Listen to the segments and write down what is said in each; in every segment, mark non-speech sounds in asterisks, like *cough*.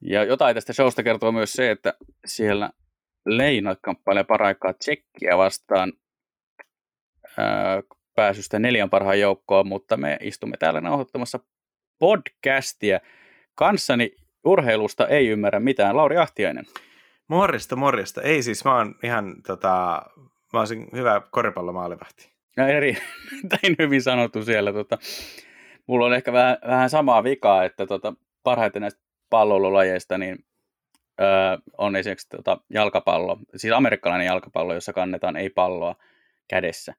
Ja jotain tästä showsta kertoo myös se, että siellä Leina kamppailee paraikaa Tsekkiä vastaan ää, pääsystä neljän parhaan joukkoon, mutta me istumme täällä nauhoittamassa podcastia. Kanssani urheilusta ei ymmärrä mitään. Lauri Ahtiainen. Morjesta, morjesta. Ei siis, mä oon ihan tota, mä olisin hyvä koripallomaalivahti. Ja eri, *laughs* hyvin sanottu siellä. Tota, mulla on ehkä vähän, vähän samaa vikaa, että tota, parhaiten näistä palloilulajeista niin, öö, on esimerkiksi tota, jalkapallo, siis amerikkalainen jalkapallo, jossa kannetaan ei-palloa kädessä.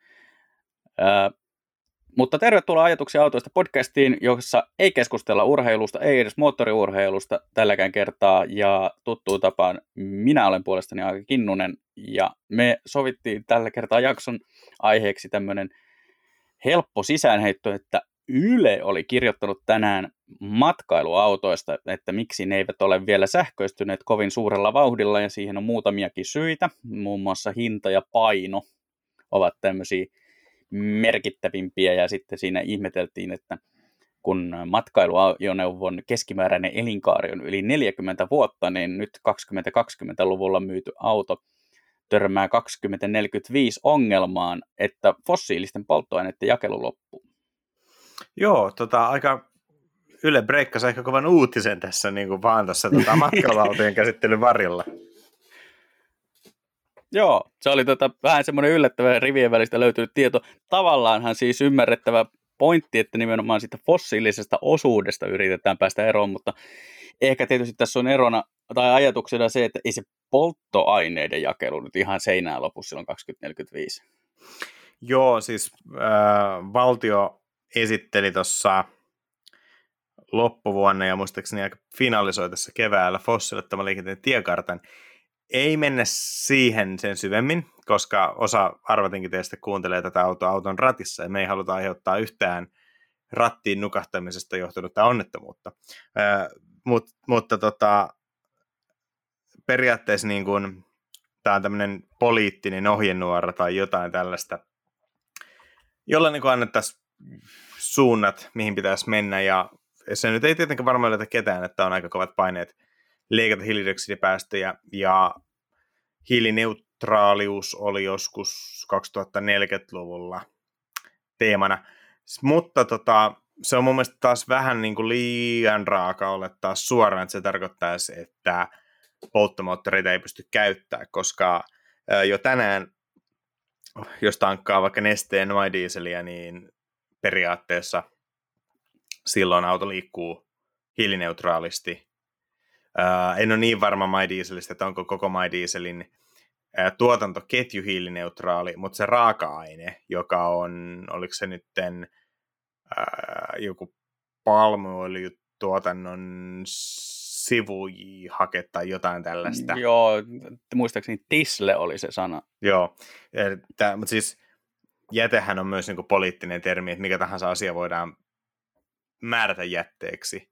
Öö, mutta tervetuloa ajatuksia autoista podcastiin, jossa ei keskustella urheilusta, ei edes moottoriurheilusta tälläkään kertaa. Ja tuttuun tapaan minä olen puolestani aika Kinnunen ja me sovittiin tällä kertaa jakson aiheeksi tämmöinen helppo sisäänheitto, että Yle oli kirjoittanut tänään matkailuautoista, että miksi ne eivät ole vielä sähköistyneet kovin suurella vauhdilla, ja siihen on muutamiakin syitä, muun muassa hinta ja paino ovat tämmöisiä merkittävimpiä, ja sitten siinä ihmeteltiin, että kun matkailuajoneuvon keskimääräinen elinkaari on yli 40 vuotta, niin nyt 2020-luvulla myyty auto törmää 2045 ongelmaan, että fossiilisten polttoaineiden jakelu loppuu. Joo, tota, aika Yle breikkasi ehkä kovan uutisen tässä niin kuin vaan tässä tota, *laughs* matkailuautojen käsittelyn varjolla. Joo, se oli tota, vähän semmoinen yllättävä rivien välistä löytynyt tieto. Tavallaanhan siis ymmärrettävä pointti, että nimenomaan siitä fossiilisesta osuudesta yritetään päästä eroon, mutta ehkä tietysti tässä on erona tai ajatuksena se, että ei se polttoaineiden jakelu nyt ihan seinään lopu silloin 2045. Joo, siis äh, valtio esitteli tuossa loppuvuonna ja muistaakseni aika finalisoi tässä keväällä fossiilittoman liikenteen tiekartan. Ei mennä siihen sen syvemmin, koska osa arvatinkin teistä kuuntelee tätä autoa auton ratissa ja me ei haluta aiheuttaa yhtään rattiin nukahtamisesta johtunutta onnettomuutta. Äh, mut, mutta tota, periaatteessa niin kuin, tämä on tämmöinen poliittinen ohjenuora tai jotain tällaista, jolla niin annettaisiin suunnat, mihin pitäisi mennä, ja se nyt ei tietenkään varmaan yllätä ketään, että on aika kovat paineet leikata hiilidioksidipäästöjä, ja hiilineutraalius oli joskus 2040-luvulla teemana, mutta tota, se on mun mielestä taas vähän niin kuin liian raaka olettaa suoraan, että se tarkoittaisi, että polttomoottoreita ei pysty käyttämään, koska jo tänään, jos tankkaa vaikka nesteen my niin periaatteessa silloin auto liikkuu hiilineutraalisti. En ole niin varma MyDieselistä, että onko koko MyDieselin tuotantoketju hiilineutraali, mutta se raaka-aine, joka on, oliko se nytten joku palmuöljytuotannon sivujihake tai jotain tällaista. Joo, muistaakseni tisle oli se sana. Joo, Tää, mutta siis jätehän on myös niin poliittinen termi, että mikä tahansa asia voidaan määrätä jätteeksi.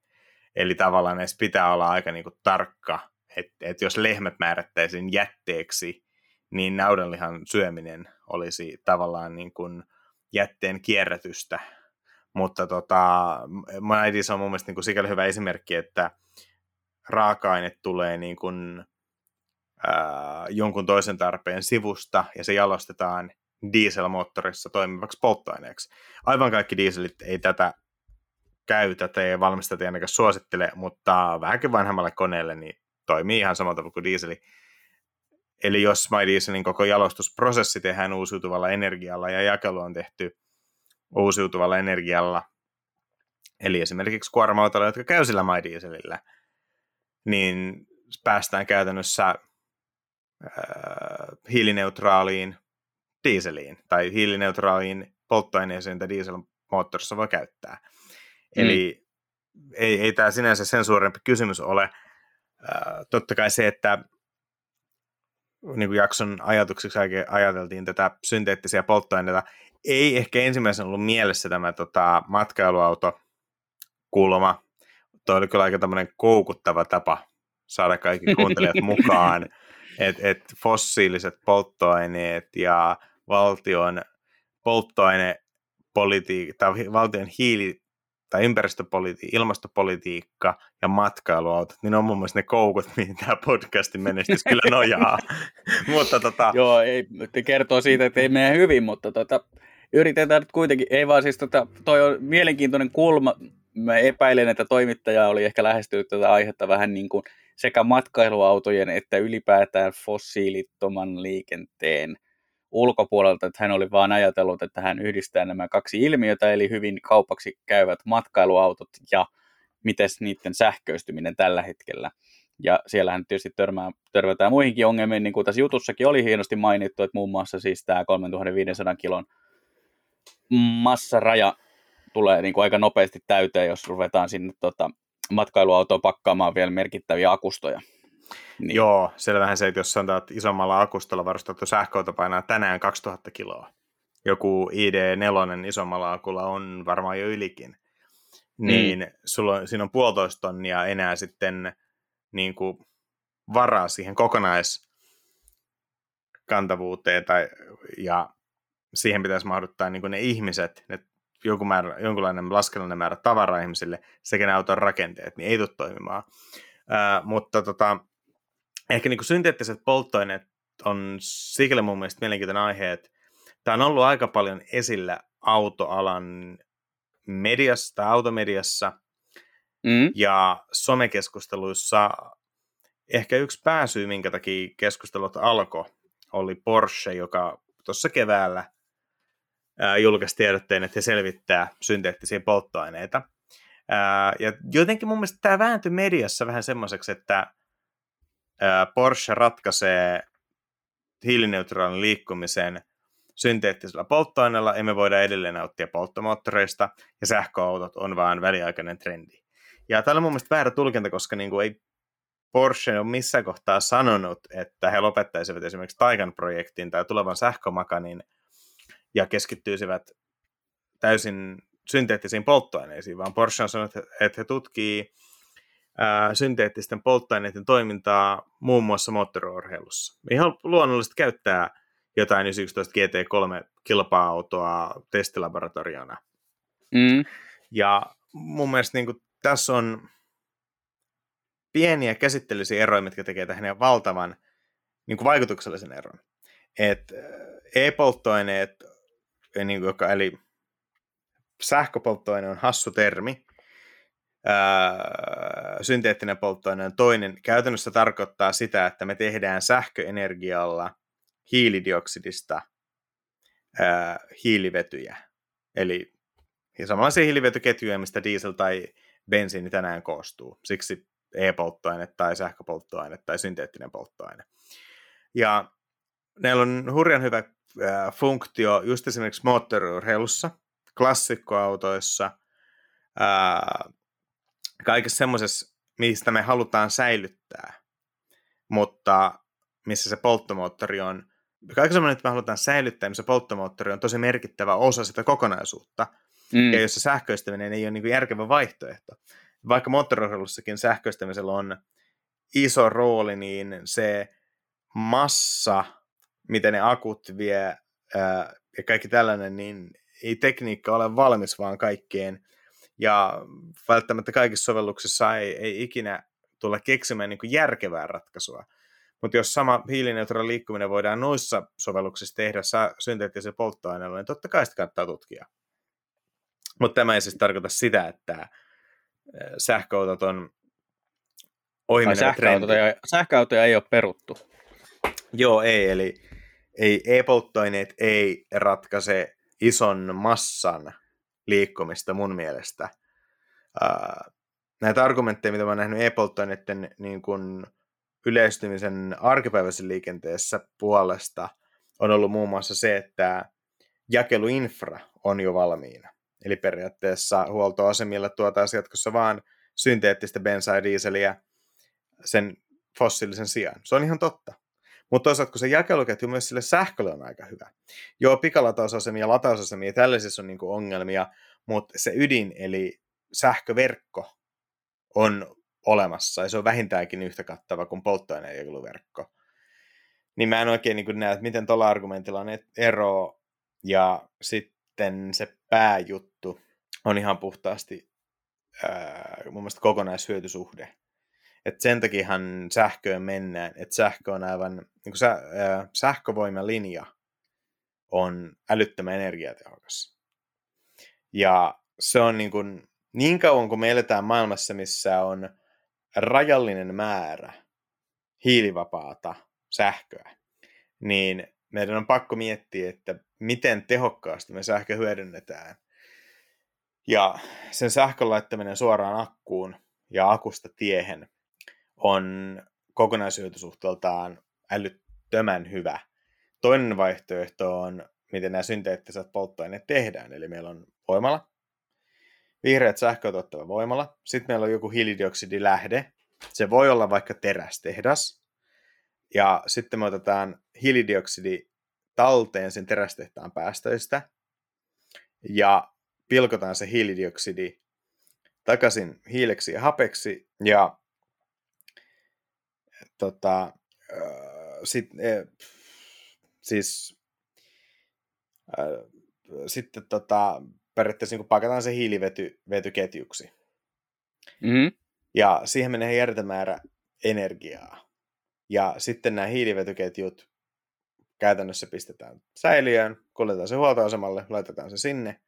Eli tavallaan edes pitää olla aika niin kuin tarkka, että, että jos lehmät määrättäisiin jätteeksi, niin naudanlihan syöminen olisi tavallaan niin kuin jätteen kierrätystä. Mutta tota, Maidis on mun mielestä niin kuin sikäli hyvä esimerkki, että raaka-aine tulee niin kuin, ää, jonkun toisen tarpeen sivusta ja se jalostetaan dieselmoottorissa toimivaksi polttoaineeksi. Aivan kaikki dieselit ei tätä käytä tai valmistajat ainakaan suosittele, mutta vähänkin vanhemmalle koneelle niin toimii ihan samalla tavalla kuin dieseli. Eli jos My Dieselin koko jalostusprosessi tehdään uusiutuvalla energialla ja jakelu on tehty uusiutuvalla energialla, eli esimerkiksi kuorma jotka käy sillä My Dieselillä, niin päästään käytännössä äh, hiilineutraaliin dieseliin tai hiilineutraaliin polttoaineeseen, mitä dieselmoottorissa voi käyttää. Mm. Eli ei, ei tämä sinänsä sen suurempi kysymys ole. Äh, totta kai se, että niin kuin jakson ajatukseksi ajateltiin tätä synteettisiä polttoaineita, ei ehkä ensimmäisenä ollut mielessä tämä tota, matkailuauto kulma, toi oli kyllä aika tämmöinen koukuttava tapa saada kaikki kuuntelijat *laughs* mukaan, että et fossiiliset polttoaineet ja valtion polttoainepolitiikka tai valtion hiili tai ympäristöpolitiikka, ilmastopolitiikka ja matkailuautot, niin on mun mielestä ne koukut, *laughs* mihin tämä podcastin menestys kyllä nojaa. *laughs* mutta tota... Joo, ei, kertoo siitä, että ei mene hyvin, mutta tota, yritetään nyt kuitenkin, ei vaan siis tota, toi on mielenkiintoinen kulma, mä epäilen, että toimittaja oli ehkä lähestynyt tätä aihetta vähän niin kuin sekä matkailuautojen että ylipäätään fossiilittoman liikenteen ulkopuolelta, että hän oli vaan ajatellut, että hän yhdistää nämä kaksi ilmiötä, eli hyvin kaupaksi käyvät matkailuautot ja miten niiden sähköistyminen tällä hetkellä. Ja siellähän tietysti törmää, törmätään muihinkin ongelmiin, niin kuin tässä jutussakin oli hienosti mainittu, että muun muassa siis tämä 3500 kilon massaraja tulee niin kuin aika nopeasti täyteen, jos ruvetaan sinne tota, matkailuautoon pakkaamaan vielä merkittäviä akustoja. Niin. Joo, selvähän se, että jos sanotaan, että isommalla akustolla varustettu sähköauto painaa tänään 2000 kiloa, joku ID4 isommalla akulla on varmaan jo ylikin, niin mm. sulla on, siinä on puolitoista tonnia enää sitten niin kuin varaa siihen kokonaiskantavuuteen tai, ja siihen pitäisi mahduttaa niin kuin ne ihmiset, ne joku määrä, jonkunlainen laskennallinen määrä tavaraa ihmisille sekä ne auton rakenteet, niin ei tule toimimaan. Ää, mutta tota, ehkä niin kuin synteettiset polttoaineet on sikäli mun mielestä mielenkiintoinen aihe, että tämä on ollut aika paljon esillä autoalan mediassa tai automediassa mm. ja somekeskusteluissa ehkä yksi pääsyy, minkä takia keskustelut alkoi, oli Porsche, joka tuossa keväällä julkaisi tiedotteen, että he selvittää synteettisiä polttoaineita. ja jotenkin mun mielestä tämä vääntyi mediassa vähän semmoiseksi, että Porsche ratkaisee hiilineutraalin liikkumisen synteettisellä polttoaineella, emme voida edelleen nauttia polttomoottoreista, ja sähköautot on vain väliaikainen trendi. Ja tämä on mun mielestä väärä tulkinta, koska niin kuin ei Porsche ole missään kohtaa sanonut, että he lopettaisivat esimerkiksi Taikan projektin tai tulevan sähkömakanin ja keskittyisivät täysin synteettisiin polttoaineisiin, vaan Porsche on sanonut, että he tutkii ää, synteettisten polttoaineiden toimintaa muun muassa moottoriurheilussa. Ihan luonnollisesti käyttää jotain 11 GT3 kilpa-autoa testilaboratoriona. Mm. Ja mun mielestä niin kuin, tässä on pieniä käsitteellisiä eroja, mitkä tekee tähän valtavan niin kuin vaikutuksellisen eron. Et e-polttoaineet, niin kuin, joka, eli sähköpolttoaine on hassu termi, ää, synteettinen polttoaine on toinen. Käytännössä tarkoittaa sitä, että me tehdään sähköenergialla hiilidioksidista ää, hiilivetyjä. Eli samanlaisia hiilivetyketjuja, mistä diesel tai bensiini tänään koostuu. Siksi e-polttoaine tai sähköpolttoaine tai synteettinen polttoaine. Ja näillä on hurjan hyvä ää, funktio just esimerkiksi moottoriurheilussa, klassikkoautoissa, ää, kaikessa semmoisessa, mistä me halutaan säilyttää, mutta missä se polttomoottori on, kaikessa semmoinen, että me halutaan säilyttää, missä polttomoottori on tosi merkittävä osa sitä kokonaisuutta, mm. ja jossa sähköistäminen ei ole niin järkevä vaihtoehto. Vaikka moottoriurheilussakin sähköistämisellä on iso rooli, niin se massa, miten ne akut vie ää, ja kaikki tällainen, niin ei tekniikka ole valmis vaan kaikkeen ja välttämättä kaikissa sovelluksissa ei, ei ikinä tulla keksimään niin järkevää ratkaisua. Mutta jos sama hiilineutraali liikkuminen voidaan noissa sovelluksissa tehdä synteettisellä polttoaineella, niin totta kai sitä kannattaa tutkia. Mutta tämä ei siis tarkoita sitä, että sähköautot on ohimenevä sähköautoja, sähköautoja ei ole peruttu. Joo, ei, eli ei, e-polttoaineet ei ratkaise ison massan liikkumista mun mielestä. Ää, näitä argumentteja, mitä mä oon nähnyt e-polttoaineiden niin kun yleistymisen arkipäiväisen liikenteessä puolesta, on ollut muun muassa se, että jakeluinfra on jo valmiina. Eli periaatteessa huoltoasemilla tuotaan jatkossa vaan synteettistä bensaa ja diiseliä sen fossiilisen sijaan. Se on ihan totta. Mutta toisaalta, kun se jakeluketju myös sille sähkölle on aika hyvä. Joo, pikalatausasemia latausasemia, tällaisissa on niinku ongelmia, mutta se ydin, eli sähköverkko, on olemassa, ja se on vähintäänkin yhtä kattava kuin polttoaineen jakeluverkko. Niin mä en oikein niin näe, että miten tuolla argumentilla on ero, ja sitten se pääjuttu on ihan puhtaasti ää, mun mielestä kokonaishyötysuhde. Et sen takiahan sähköön mennään, että sähkö on aivan, niin kuin sä, ää, sähkövoimalinja on älyttömän energiatehokas. Ja se on niin, kuin, niin kauan kuin me eletään maailmassa, missä on rajallinen määrä hiilivapaata sähköä, niin meidän on pakko miettiä, että miten tehokkaasti me sähkö hyödynnetään. Ja sen sähkön laittaminen suoraan akkuun ja akusta tiehen on kokonaishyötysuhteeltaan älyttömän hyvä. Toinen vaihtoehto on, miten nämä synteettiset polttoaineet tehdään. Eli meillä on voimala, vihreät sähköä tuottava voimala, sitten meillä on joku hiilidioksidilähde, se voi olla vaikka terästehdas, ja sitten me otetaan hiilidioksidi talteen sen terästehtaan päästöistä, ja pilkotaan se hiilidioksidi takaisin hiileksi ja hapeksi, ja tota, äh, sit, äh, siis äh, sitten tota, periaatteessa niin pakataan se hiilivety vetyketjuksi. Mm-hmm. Ja siihen menee järjetön määrä energiaa. Ja sitten nämä hiilivetyketjut käytännössä pistetään säiliöön, kuljetetaan se huoltoasemalle, laitetaan se sinne,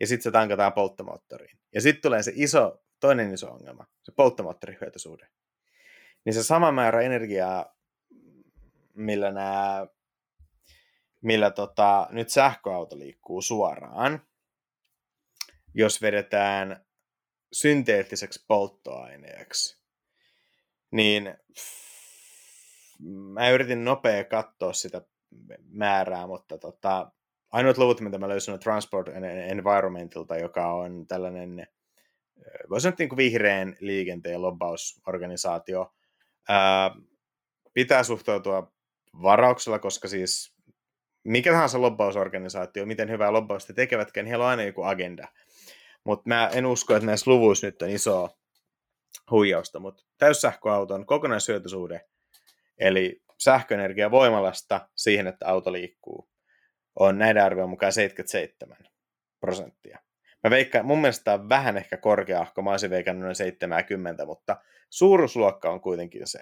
ja sitten se tankataan polttomoottoriin. Ja sitten tulee se iso, toinen iso ongelma, se polttomoottorihyötysuhde. Niin se sama määrä energiaa, millä nämä millä tota, nyt sähköauto liikkuu suoraan, jos vedetään synteettiseksi polttoaineeksi, niin mä yritin nopea katsoa sitä määrää, mutta tota, ainoat luvut, mitä mä löysin, on Transport Environmentilta, joka on tällainen, voisi sanoa niin kuin vihreän liikenteen lobbausorganisaatio. Ää, pitää suhtautua varauksella, koska siis mikä tahansa lobbausorganisaatio, miten hyvää lobbausta tekevätkään, niin heillä on aina joku agenda. Mutta mä en usko, että näissä luvuissa nyt on iso huijausta, mutta täyssähköauton kokonaishyötysuhde, eli sähköenergia voimalasta siihen, että auto liikkuu, on näiden arvion mukaan 77 prosenttia. Mä veikkaan, mun mielestä tämä on vähän ehkä korkea, kun mä olisin veikannut noin 70, mutta suuruusluokka on kuitenkin se.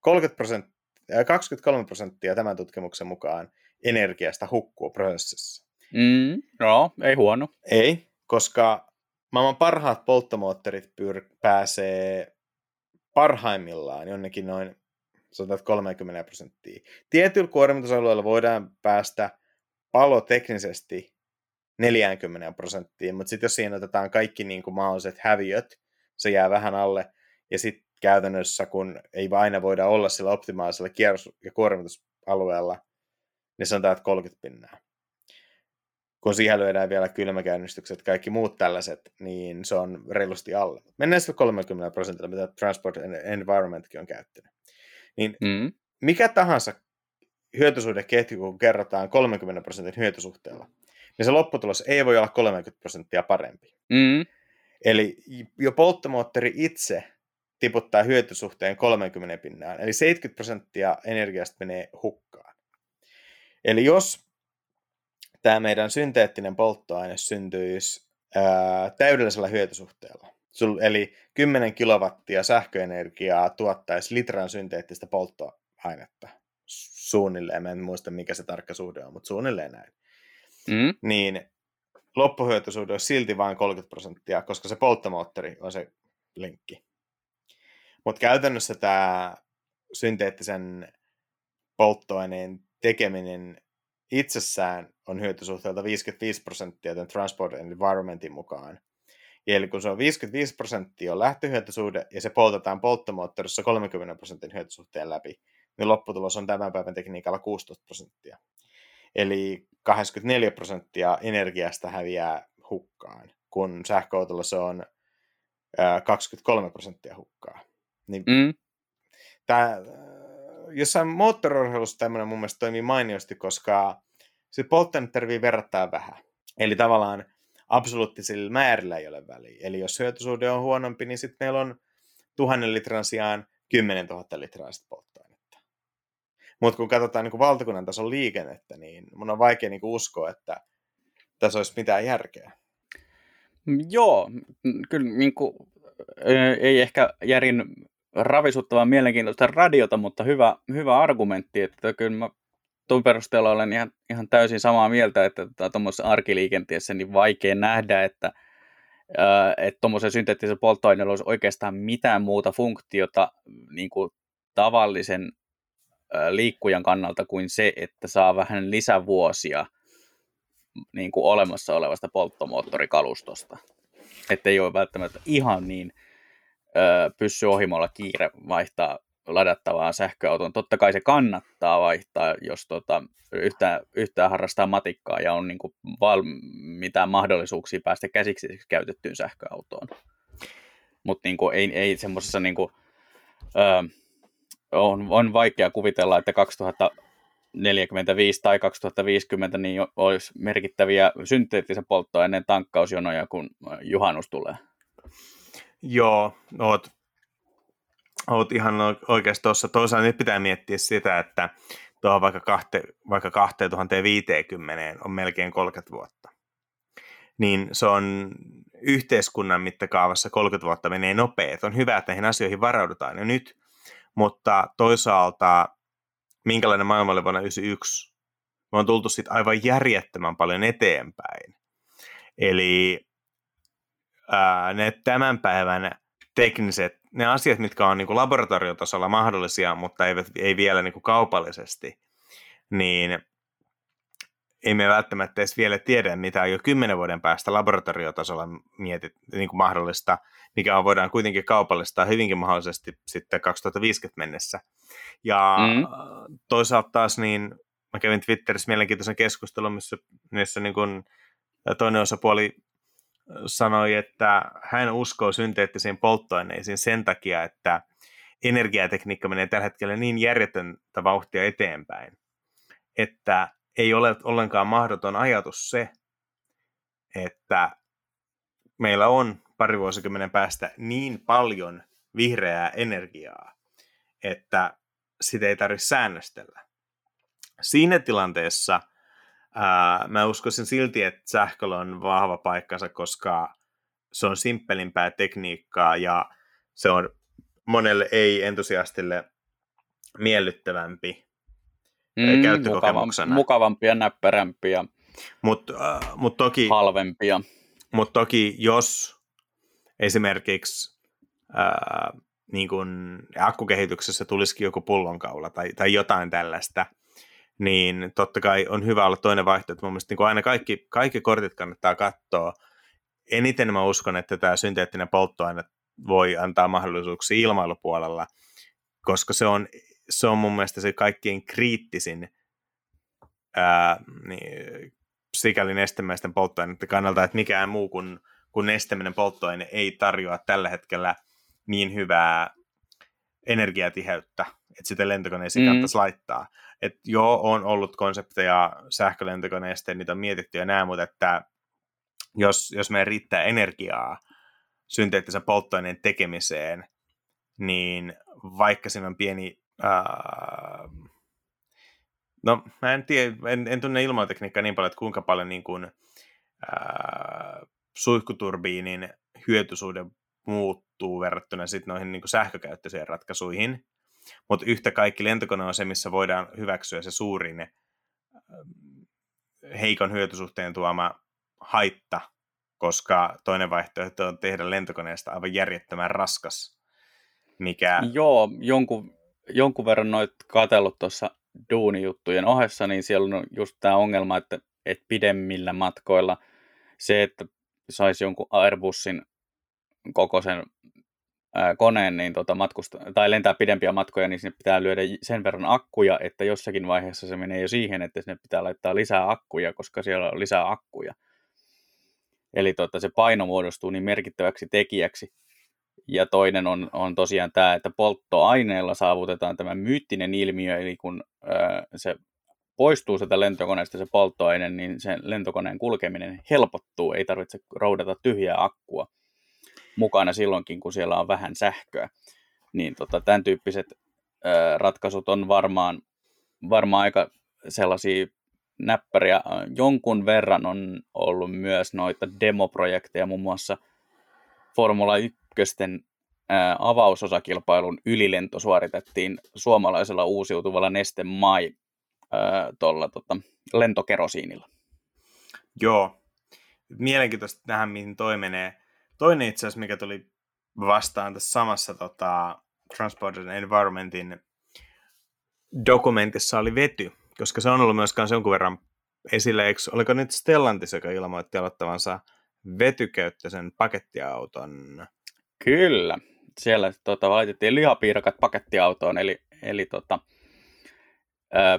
30 prosenttia, 23 prosenttia tämän tutkimuksen mukaan energiasta hukkuu prosessissa. Mm, no, ei huono. Ei, koska maailman parhaat polttomoottorit pyr- pääsee parhaimmillaan jonnekin noin 30 prosenttia. Tietyllä kuormitusalueella voidaan päästä palo teknisesti 40 prosenttiin, mutta sitten jos siinä otetaan kaikki niin kuin mahdolliset häviöt, se jää vähän alle, ja sitten käytännössä, kun ei aina voida olla sillä optimaalisella kierros- ja kuormitusalueella, niin sanotaan, että 30 pinnaa. Kun siihen lyödään vielä kylmäkäynnistykset kaikki muut tällaiset, niin se on reilusti alle. Mennään sitten 30 prosentilla, mitä Transport and Environmentkin on käyttänyt. Niin mm. mikä tahansa hyötysuhdeketju, kun kerrotaan 30 prosentin hyötysuhteella, niin se lopputulos ei voi olla 30 prosenttia parempi. Mm. Eli jo polttomoottori itse tiputtaa hyötysuhteen 30 pinnaan, eli 70 prosenttia energiasta menee hukkaan. Eli jos tämä meidän synteettinen polttoaine syntyisi ää, täydellisellä hyötysuhteella, eli 10 kilowattia sähköenergiaa tuottaisi litran synteettistä polttoainetta, suunnilleen, mä en muista mikä se tarkka suhde on, mutta suunnilleen näin, mm. niin loppuhyötysuhde on silti vain 30 prosenttia, koska se polttomoottori on se linkki. Mutta käytännössä tämä synteettisen polttoaineen tekeminen itsessään on hyötysuhteelta 55 prosenttia tämän Transport and Environmentin mukaan. Eli kun se on 55 prosenttia on lähtöhyötysuhde ja se poltetaan polttomoottorissa 30 prosentin hyötysuhteen läpi, niin lopputulos on tämän päivän tekniikalla 16 prosenttia. Eli 84 prosenttia energiasta häviää hukkaan, kun sähköautolla se on 23 prosenttia hukkaa. Niin mm. tää, jossain moottoriurheilussa tämmöinen mun mielestä toimii mainiosti, koska se polttoaine tarvii verrattaa vähän. Eli tavallaan absoluuttisilla määrillä ei ole väliä. Eli jos hyötysuhde on huonompi, niin sitten meillä on tuhannen litran sijaan 10 000 litraa sitä polttoainetta. Mutta kun katsotaan niin valtakunnan tason liikennettä, niin mun on vaikea niin uskoa, että tässä olisi mitään järkeä. Joo, kyllä niin kuin ei ehkä järin ravisuttavan mielenkiintoista radiota, mutta hyvä, hyvä argumentti, että kyllä mä tuon perusteella olen ihan, ihan täysin samaa mieltä, että tuommoisessa tota, arkiliikenteessä niin vaikea nähdä, että että tuommoisen synteettisen polttoaineella olisi oikeastaan mitään muuta funktiota niin kuin tavallisen liikkujan kannalta kuin se, että saa vähän lisävuosia niin kuin olemassa olevasta polttomoottorikalustosta. Että ei ole välttämättä ihan niin pyssy ohimolla kiire vaihtaa ladattavaan sähköautoon. Totta kai se kannattaa vaihtaa, jos tota, yhtään, yhtään harrastaa matikkaa ja on niin kuin val, mitään mahdollisuuksia päästä käsiksi käytettyyn sähköautoon. Mutta niin ei, ei semmoisessa niin kuin, on, on vaikea kuvitella, että 2045 tai 2050 niin olisi merkittäviä synteettisen polttoaineen tankkausjonoja, kun juhannus tulee. Joo, oot, oot ihan oikeasti tuossa. Toisaalta nyt pitää miettiä sitä, että tuohon vaikka, kahte, vaikka 2050 on melkein 30 vuotta. Niin se on yhteiskunnan mittakaavassa 30 vuotta menee nopeet. On hyvä, että näihin asioihin varaudutaan jo nyt, mutta toisaalta minkälainen maailma oli vuonna 1991? Me on tultu sitten aivan järjettömän paljon eteenpäin. Eli ää, ne tämän päivän tekniset, ne asiat, mitkä on niin kuin laboratoriotasolla mahdollisia, mutta eivät, ei vielä niin kuin kaupallisesti, niin ei me välttämättä edes vielä tiedä, mitä on jo kymmenen vuoden päästä laboratoriotasolla mietit, niin kuin mahdollista, mikä on, voidaan kuitenkin kaupallistaa hyvinkin mahdollisesti sitten 2050 mennessä. Ja mm. toisaalta taas niin, mä kävin Twitterissä mielenkiintoisen keskustelun, missä, missä niin kuin toinen osapuoli sanoi, että hän uskoo synteettisiin polttoaineisiin sen takia, että energiatekniikka menee tällä hetkellä niin järjetöntä vauhtia eteenpäin, että ei ole ollenkaan mahdoton ajatus se, että meillä on pari vuosikymmenen päästä niin paljon vihreää energiaa, että sitä ei tarvitse säännöstellä. Siinä tilanteessa – Ää, mä uskoisin silti, että sähköllä on vahva paikkansa, koska se on simppelimpää tekniikkaa ja se on monelle ei-entusiastille miellyttävämpi mm, käyttökokemuksena. Mukavampi ja näppärämpi ja mut, äh, mut toki, halvempia. Mutta toki jos esimerkiksi äh, niin kun akkukehityksessä tulisikin joku pullonkaula tai, tai jotain tällaista – niin totta kai on hyvä olla toinen vaihtoehto. Mun mielestä niin aina kaikki, kaikki kortit kannattaa katsoa. Eniten mä uskon, että tämä synteettinen polttoaine voi antaa mahdollisuuksia ilmailupuolella, koska se on, se on mun mielestä se kaikkein kriittisin ää, niin, sikäli nestemäisten polttoaineiden kannalta, että mikään muu kuin, kuin nestemäinen polttoaine ei tarjoa tällä hetkellä niin hyvää energiatiheyttä, että sitä lentokoneisiin mm. kannattaisi laittaa että joo, on ollut konsepteja sähkölentokoneesta, niitä on mietitty ja näin, mutta että jos, jos meidän riittää energiaa synteettisen polttoaineen tekemiseen, niin vaikka siinä on pieni, ää, no mä en tiedä, en, en tunne ilmatekniikkaa niin paljon, että kuinka paljon niin kuin, ää, suihkuturbiinin hyötysuhde muuttuu verrattuna sitten noihin niin kuin sähkökäyttöisiin ratkaisuihin, mutta yhtä kaikki lentokone on se, missä voidaan hyväksyä se suurin ähm, heikon hyötysuhteen tuoma haitta, koska toinen vaihtoehto on tehdä lentokoneesta aivan järjettömän raskas. Mikä... Joo, jonkun, jonkun verran noit katsellut tuossa duunijuttujen ohessa, niin siellä on just tämä ongelma, että, että pidemmillä matkoilla se, että saisi jonkun Airbusin kokoisen koneen niin tota, matkusta, tai lentää pidempiä matkoja, niin sinne pitää lyödä sen verran akkuja, että jossakin vaiheessa se menee jo siihen, että sinne pitää laittaa lisää akkuja, koska siellä on lisää akkuja. Eli tota, se paino muodostuu niin merkittäväksi tekijäksi. Ja toinen on, on tosiaan tämä, että polttoaineella saavutetaan tämä myyttinen ilmiö, eli kun ää, se poistuu sieltä lentokoneesta se polttoaine, niin sen lentokoneen kulkeminen helpottuu, ei tarvitse roudata tyhjää akkua mukana silloinkin, kun siellä on vähän sähköä. Niin tota, tämän tyyppiset ää, ratkaisut on varmaan, varmaan aika sellaisia näppäriä. Jonkun verran on ollut myös noita demoprojekteja, muun muassa Formula 1 ykkösten ää, avausosakilpailun ylilento suoritettiin suomalaisella uusiutuvalla Neste Mai tuolla tota, lentokerosiinilla. Joo. Mielenkiintoista tähän, mihin toi menee. Toinen itse asiassa, mikä tuli vastaan tässä samassa tota, Transport and Environmentin dokumentissa oli vety, koska se on ollut myös jonkun verran esille, eikö, oliko nyt Stellantis, joka ilmoitti aloittavansa vetykäyttöisen pakettiauton? Kyllä, siellä tota, laitettiin lihapiirakat pakettiautoon, eli, eli tota,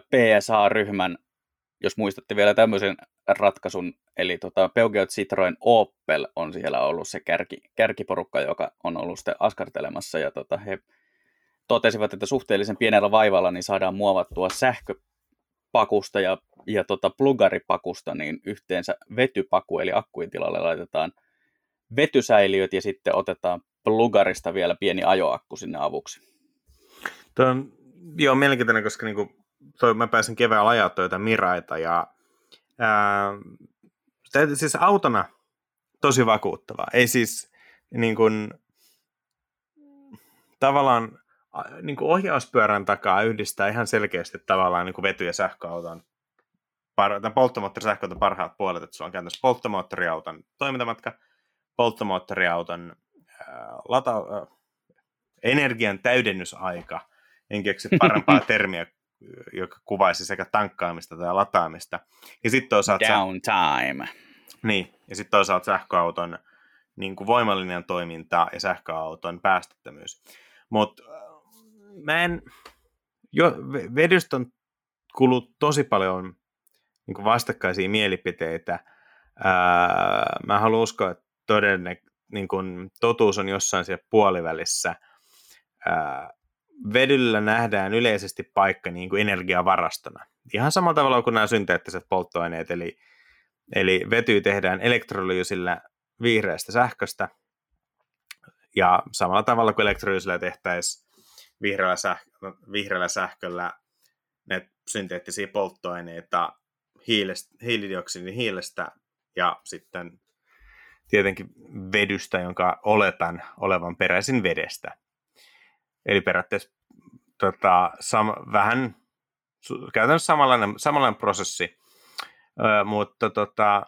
PSA-ryhmän, jos muistatte vielä tämmöisen ratkaisun, eli tota, Peugeot Citroen Opel on siellä ollut se kärki, kärkiporukka, joka on ollut sitten askartelemassa, ja tota, he totesivat, että suhteellisen pienellä vaivalla niin saadaan muovattua sähköpakusta ja, ja tota plugaripakusta niin yhteensä vetypaku, eli akkujen tilalle laitetaan vetysäiliöt ja sitten otetaan plugarista vielä pieni ajoakku sinne avuksi. Tuo on joo, mielenkiintoinen, koska niin kuin, toi, mä pääsin keväällä ajaa tuota Miraita ja ää, siis autona tosi vakuuttavaa. Ei siis niin kuin, tavallaan niin kuin ohjauspyörän takaa yhdistää ihan selkeästi tavallaan niin kuin vety- ja sähköauton polttomoottorisähköauton parhaat puolet, että sulla on käytännössä polttomoottoriauton toimintamatka, polttomoottoriauton lata, ää, energian täydennysaika, en keksi parempaa *laughs* termiä, joka kuvaisi sekä tankkaamista tai lataamista. Ja sitten toisaalta... Downtime. Niin, ja sitten toisaalta sähköauton niin kuin voimallinen toiminta ja sähköauton päästöttömyys. Mutta mä en, jo, vedystä on kuullut tosi paljon niin kuin vastakkaisia mielipiteitä. Ää, mä haluan uskoa, että todenne, niin kuin, totuus on jossain siellä puolivälissä. Ää, vedyllä nähdään yleisesti paikka niin kuin energiavarastona. Ihan samalla tavalla kuin nämä synteettiset polttoaineet, eli, eli vety tehdään elektrolyysillä vihreästä sähköstä, ja samalla tavalla kuin elektrolyysillä tehtäisiin vihreällä, sähkö, vihreällä sähköllä ne synteettisiä polttoaineita hiilestä, hiilidioksidin hiilestä ja sitten tietenkin vedystä, jonka oletan olevan peräisin vedestä. Eli periaatteessa tota, sam, vähän käytännössä samanlainen, samanlainen prosessi, ö, mutta tota,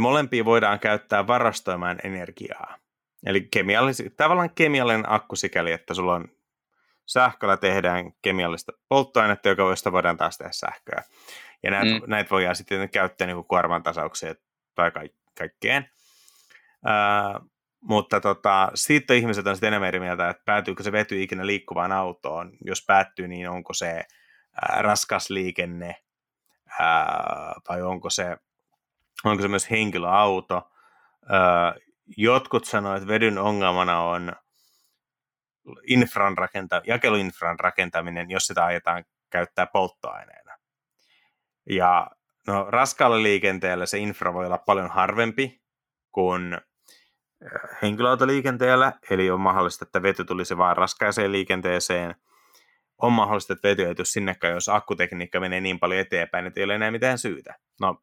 molempia voidaan käyttää varastoimaan energiaa. Eli kemiallisi, tavallaan kemiallinen akku sikäli, että sulla on sähköllä tehdään kemiallista polttoainetta, joka voista voidaan taas tehdä sähköä. Ja näitä, mm. näitä voidaan sitten käyttää niin kuorman tasaukseen tai kaikkeen. Ää, mutta tota, siitä ihmiset on sitten enemmän eri mieltä, että päätyykö se vety ikinä liikkuvaan autoon. Jos päättyy, niin onko se ää, raskas liikenne ää, vai onko se, onko se myös henkilöauto. Ää, jotkut sanoivat, että vedyn ongelmana on infran rakenta, jakeluinfran rakentaminen, jos sitä ajetaan käyttää polttoaineena. Ja no, raskaalla liikenteellä se infra voi olla paljon harvempi kuin äh, henkilöautoliikenteellä, eli on mahdollista, että vety tulisi vain raskaaseen liikenteeseen. On mahdollista, että vety ei tule sinnekään, jos akkutekniikka menee niin paljon eteenpäin, että ei ole enää mitään syytä. No,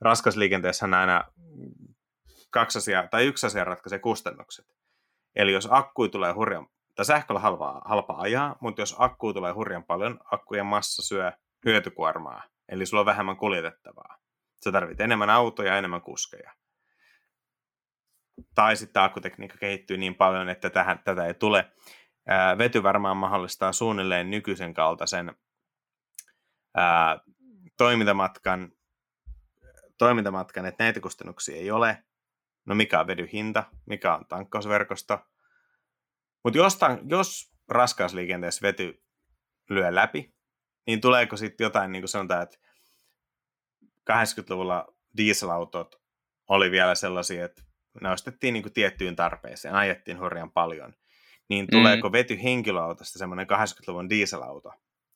raskasliikenteessä on aina kaksi asiaa, tai yksi asia ratkaisee kustannukset. Eli jos akkui tulee hurjan, tai sähköllä halpaa, halpaa ajaa, mutta jos akkui tulee hurjan paljon, akkujen massa syö hyötykuormaa, eli sulla on vähemmän kuljetettavaa. Sä tarvit enemmän autoja ja enemmän kuskeja. Tai sitten akkutekniikka kehittyy niin paljon, että tähän, tätä ei tule. Ää, vety varmaan mahdollistaa suunnilleen nykyisen kaltaisen ää, toimintamatkan, toimintamatkan, että näitä kustannuksia ei ole, no mikä on vedyn hinta, mikä on tankkausverkosto. Mutta jos, jos raskausliikenteessä vety lyö läpi, niin tuleeko sitten jotain, niin kuin sanotaan, että 80-luvulla dieselautot oli vielä sellaisia, että ne ostettiin niin kuin tiettyyn tarpeeseen, ajettiin hurjan paljon. Niin tuleeko mm. vety henkilöautosta semmoinen 80-luvun dieselauto?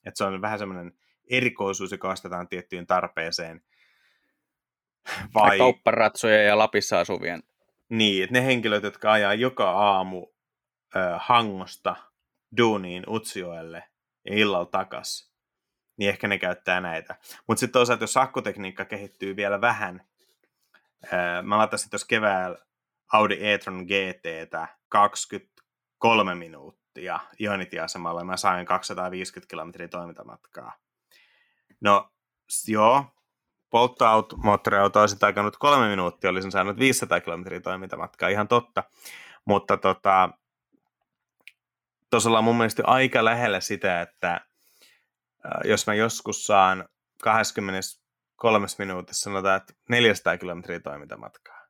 Että se on vähän semmoinen erikoisuus, joka ostetaan tiettyyn tarpeeseen – vai... kaupparatsoja ja Lapissa asuvien. Niin, että ne henkilöt, jotka ajaa joka aamu äh, Hangosta duuniin Utsioelle ja illalla takas, niin ehkä ne käyttää näitä. Mutta sitten toisaalta, jos akkutekniikka kehittyy vielä vähän, äh, mä latasin tuossa keväällä Audi e-tron GTtä 23 minuuttia Ionity-asemalla ja mä sain 250 kilometriä toimintamatkaa. No joo, polttomoottoriauto olisi aikanut kolme minuuttia, olisin saanut 500 kilometriä toimintamatkaa, ihan totta. Mutta tota, tuossa ollaan mun mielestä aika lähellä sitä, että jos mä joskus saan 23 minuutissa sanotaan, että 400 kilometriä toimintamatkaa,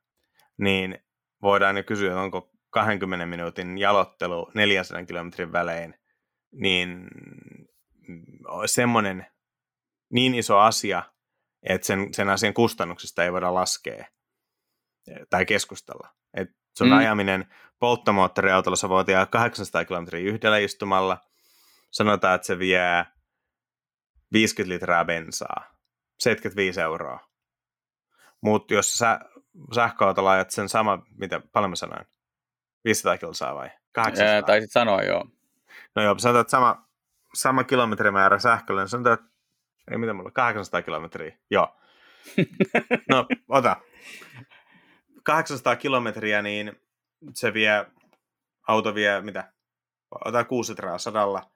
niin voidaan jo kysyä, onko 20 minuutin jalottelu 400 kilometrin välein, niin semmoinen niin iso asia, että sen, sen asian kustannuksista ei voida laskea tai keskustella. Et sun mm. ajaminen polttomoottoriautolla sä voit 800 kilometriä yhdellä istumalla. Sanotaan, että se vie 50 litraa bensaa, 75 euroa. Mutta jos sä sähköauto laajat sen sama, mitä paljon mä sanoin, 500 kilsaa vai? 800? Ää, taisit sanoa, joo. No joo, sanotaan, että sama, sama kilometrimäärä sähköllä, niin sanotaan, että ei mitä mulla, 800 kilometriä, joo. *laughs* No, ota. 800 kilometriä, niin se vie, auto vie mitä? Ota 6 litraa sadalla,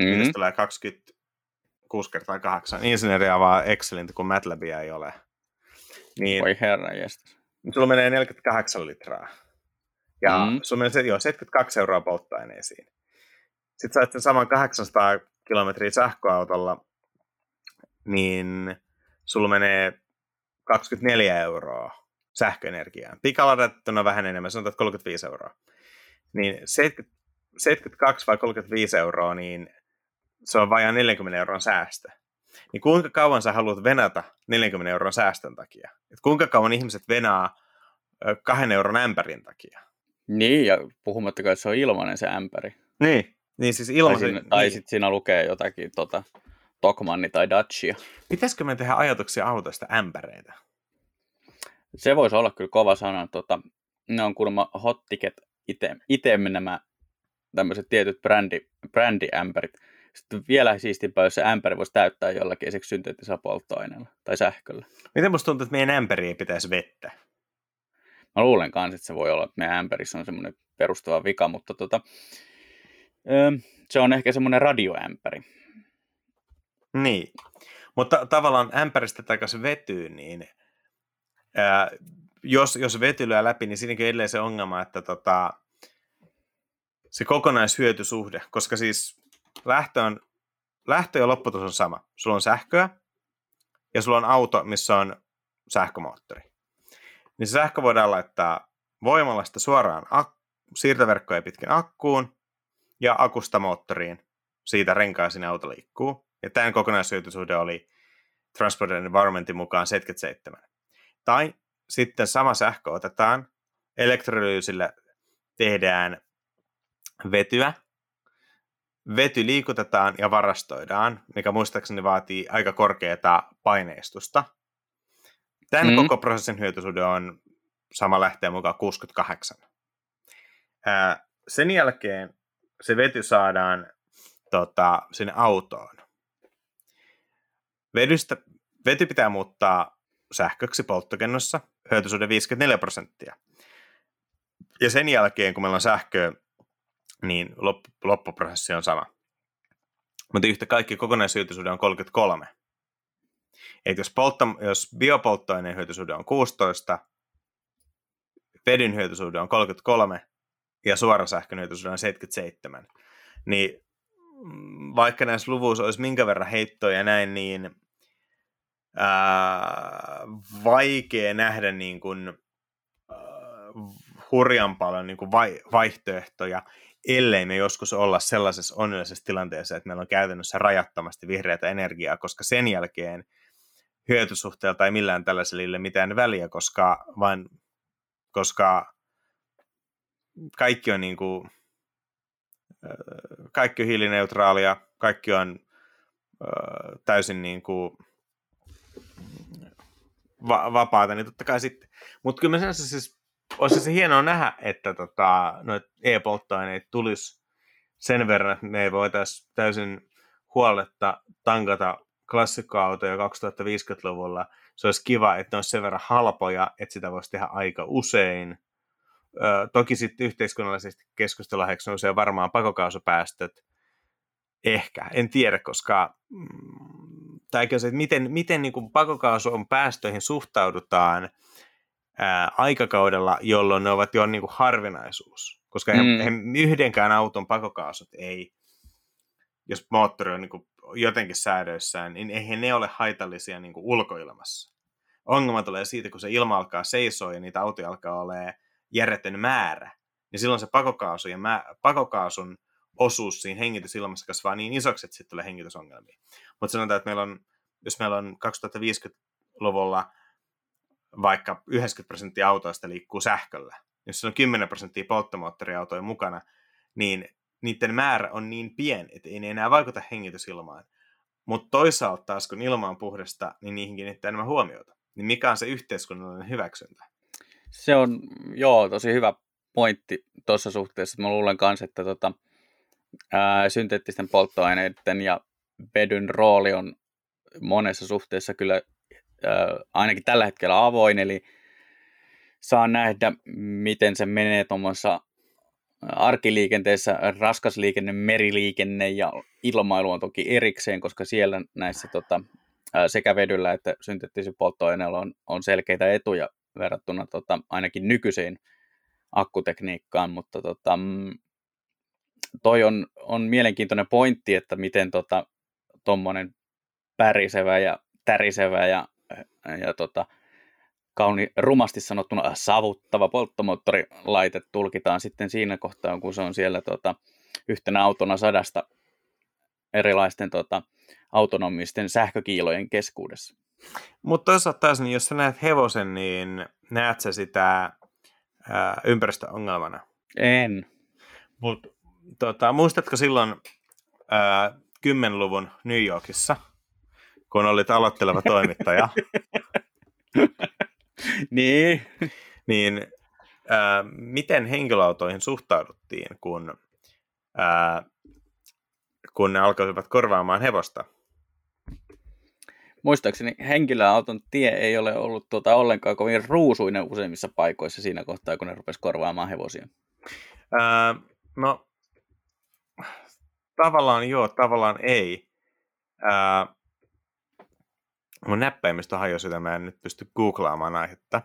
mm-hmm. tulee 20 6 kertaa 8 insinööriä, vaan Excelin, kun MATLABia ei ole. Niin, Voi herra jästä. Sulla menee 48 litraa. Ja mm. sulla menee jo 72 euroa polttoaineisiin. Sitten saat sen saman 800 kilometriä sähköautolla, niin sulla menee 24 euroa sähköenergiaan. Pikaladettuna vähän enemmän, sanotaan 35 euroa. Niin 70, 72 vai 35 euroa, niin se on vajaa 40 euron säästö. Niin kuinka kauan sä haluat venata 40 euron säästön takia? Et kuinka kauan ihmiset venaa kahden euron ämpärin takia? Niin, ja puhumattakaan, että se on ilmainen se ämpäri. Niin, niin siis ilmaisen... Tai, siinä, tai niin. sitten siinä lukee jotakin tota, Tokmanni tai Dacia. Pitäisikö me tehdä ajatuksia autoista ämpäreitä? Se voisi olla kyllä kova sana. Tota, ne on kuulemma hot ticket itse nämä tämmöiset tietyt brändi, brändiämpärit. Sitten vielä siistimpää, jos se ämpäri voisi täyttää jollakin esimerkiksi synteettisellä polttoaineella tai sähköllä. Miten musta tuntuu, että meidän ämpäri ei pitäisi vettä? Mä luulen kanssa, että se voi olla, että meidän ämpärissä on semmoinen perustava vika, mutta tota, öö, se on ehkä semmoinen radioämpäri. Niin, mutta tavallaan ämpäristä takaisin vetyyn, niin ää, jos, jos vety lyö läpi, niin siinäkin edelleen se ongelma, että tota, se kokonaishyötysuhde, koska siis lähtö, on, lähtö ja lopputus on sama. Sulla on sähköä ja sulla on auto, missä on sähkömoottori. Niin se sähkö voidaan laittaa voimalasta suoraan ak- siirtoverkkoja pitkin akkuun ja akusta moottoriin. Siitä renkaisiin auto liikkuu. Ja tämän kokonaishyötysuhde oli Transport Environmentin mukaan 77. Tai sitten sama sähkö otetaan, elektrolyysillä tehdään vetyä, vety liikutetaan ja varastoidaan, mikä muistaakseni vaatii aika korkeata paineistusta. Tämän mm. koko prosessin hyötysuhde on sama lähteen mukaan 68. Ää, sen jälkeen se vety saadaan tota, sinne autoon. Vedystä, vety pitää muuttaa sähköksi polttokennossa, hyötysuhde 54 prosenttia. Ja sen jälkeen, kun meillä on sähköä, niin loppu, loppuprosessi on sama. Mutta yhtä kaikki kokonaishyötysuhde on 33. Et jos, poltto, jos biopolttoaineen hyötysuhde on 16, vedyn hyötysuhde on 33 ja suorasähkön hyötysuhde on 77, niin vaikka näissä luvuissa olisi minkä verran heittoja ja näin, niin ää, vaikea nähdä niin kuin, ää, hurjan paljon niin kuin vai, vaihtoehtoja, ellei me joskus olla sellaisessa onnellisessa tilanteessa, että meillä on käytännössä rajattomasti vihreätä energiaa, koska sen jälkeen hyötysuhteella tai millään tällaiselle mitään väliä, koska, vain, koska kaikki on niin kuin, kaikki on hiilineutraalia, kaikki on täysin niin kuin va- vapaata, niin totta kai sitten. Mutta kyllä mä siis, olisi se hienoa nähdä, että tota, noit e-polttoaineet tulisi sen verran, että me ei voitaisiin täysin huoletta tankata klassikkoautoja 2050-luvulla. Se olisi kiva, että ne olisi sen verran halpoja, että sitä voisi tehdä aika usein. toki sitten yhteiskunnallisesti keskusteluaiheeksi nousee varmaan pakokaasupäästöt. Ehkä, en tiedä, koska mm, tai se, että miten, miten niin kuin pakokaasun päästöihin suhtaudutaan ää, aikakaudella, jolloin ne ovat jo niin kuin harvinaisuus. Koska mm. yhdenkään auton pakokaasut ei, jos moottori on niin kuin jotenkin säädöissään, niin eihän ne ole haitallisia niin kuin ulkoilmassa. Ongelma tulee siitä, kun se ilma alkaa seisoa ja niitä autoja alkaa olemaan järjetön määrä, niin silloin se pakokaasu ja mä, pakokaasun osuus siinä hengitysilmassa kasvaa niin isoksi, että sitten tulee hengitysongelmia. Mutta sanotaan, että meillä on, jos meillä on 2050-luvulla vaikka 90 prosenttia autoista liikkuu sähköllä, jos on 10 prosenttia polttomoottoriautoja mukana, niin niiden määrä on niin pieni, että ei ne enää vaikuta hengitysilmaan. Mutta toisaalta taas, kun ilma on puhdasta, niin niihin kiinnittää enemmän huomiota. Niin mikä on se yhteiskunnallinen hyväksyntä? Se on, joo, tosi hyvä pointti tuossa suhteessa. Mä luulen kanssa, että tota, ää, synteettisten polttoaineiden ja vedyn rooli on monessa suhteessa kyllä ainakin tällä hetkellä avoin, eli saa nähdä, miten se menee tuommoisessa arkiliikenteessä raskasliikenne, meriliikenne ja ilmailu on toki erikseen, koska siellä näissä tota, sekä vedyllä että synteettisillä polttoaineilla on, on selkeitä etuja verrattuna tota, ainakin nykyiseen akkutekniikkaan, mutta tota, mm, toi on, on mielenkiintoinen pointti, että miten tuommoinen tota, pärisevä ja tärisevä ja, ja tota, kauni rumasti sanottuna savuttava polttomoottorilaite tulkitaan sitten siinä kohtaa, kun se on siellä tota, yhtenä autona sadasta erilaisten tota, autonomisten sähkökiilojen keskuudessa. Mutta toisaalta taas, niin jos sä näet hevosen, niin näet sä sitä ää, ympäristöongelmana? En. Mut, tota, muistatko silloin ää, 10-luvun New Yorkissa, kun olit aloitteleva toimittaja? *laughs* niin. Niin ää, miten henkilöautoihin suhtauduttiin, kun, ää, kun ne alkoivat korvaamaan hevosta? muistaakseni henkilöauton tie ei ole ollut tuota ollenkaan kovin ruusuinen useimmissa paikoissa siinä kohtaa, kun ne rupesi korvaamaan hevosia. Ää, no, tavallaan joo, tavallaan ei. Ää, mun näppäimistö hajosi, että mä en nyt pysty googlaamaan aihetta.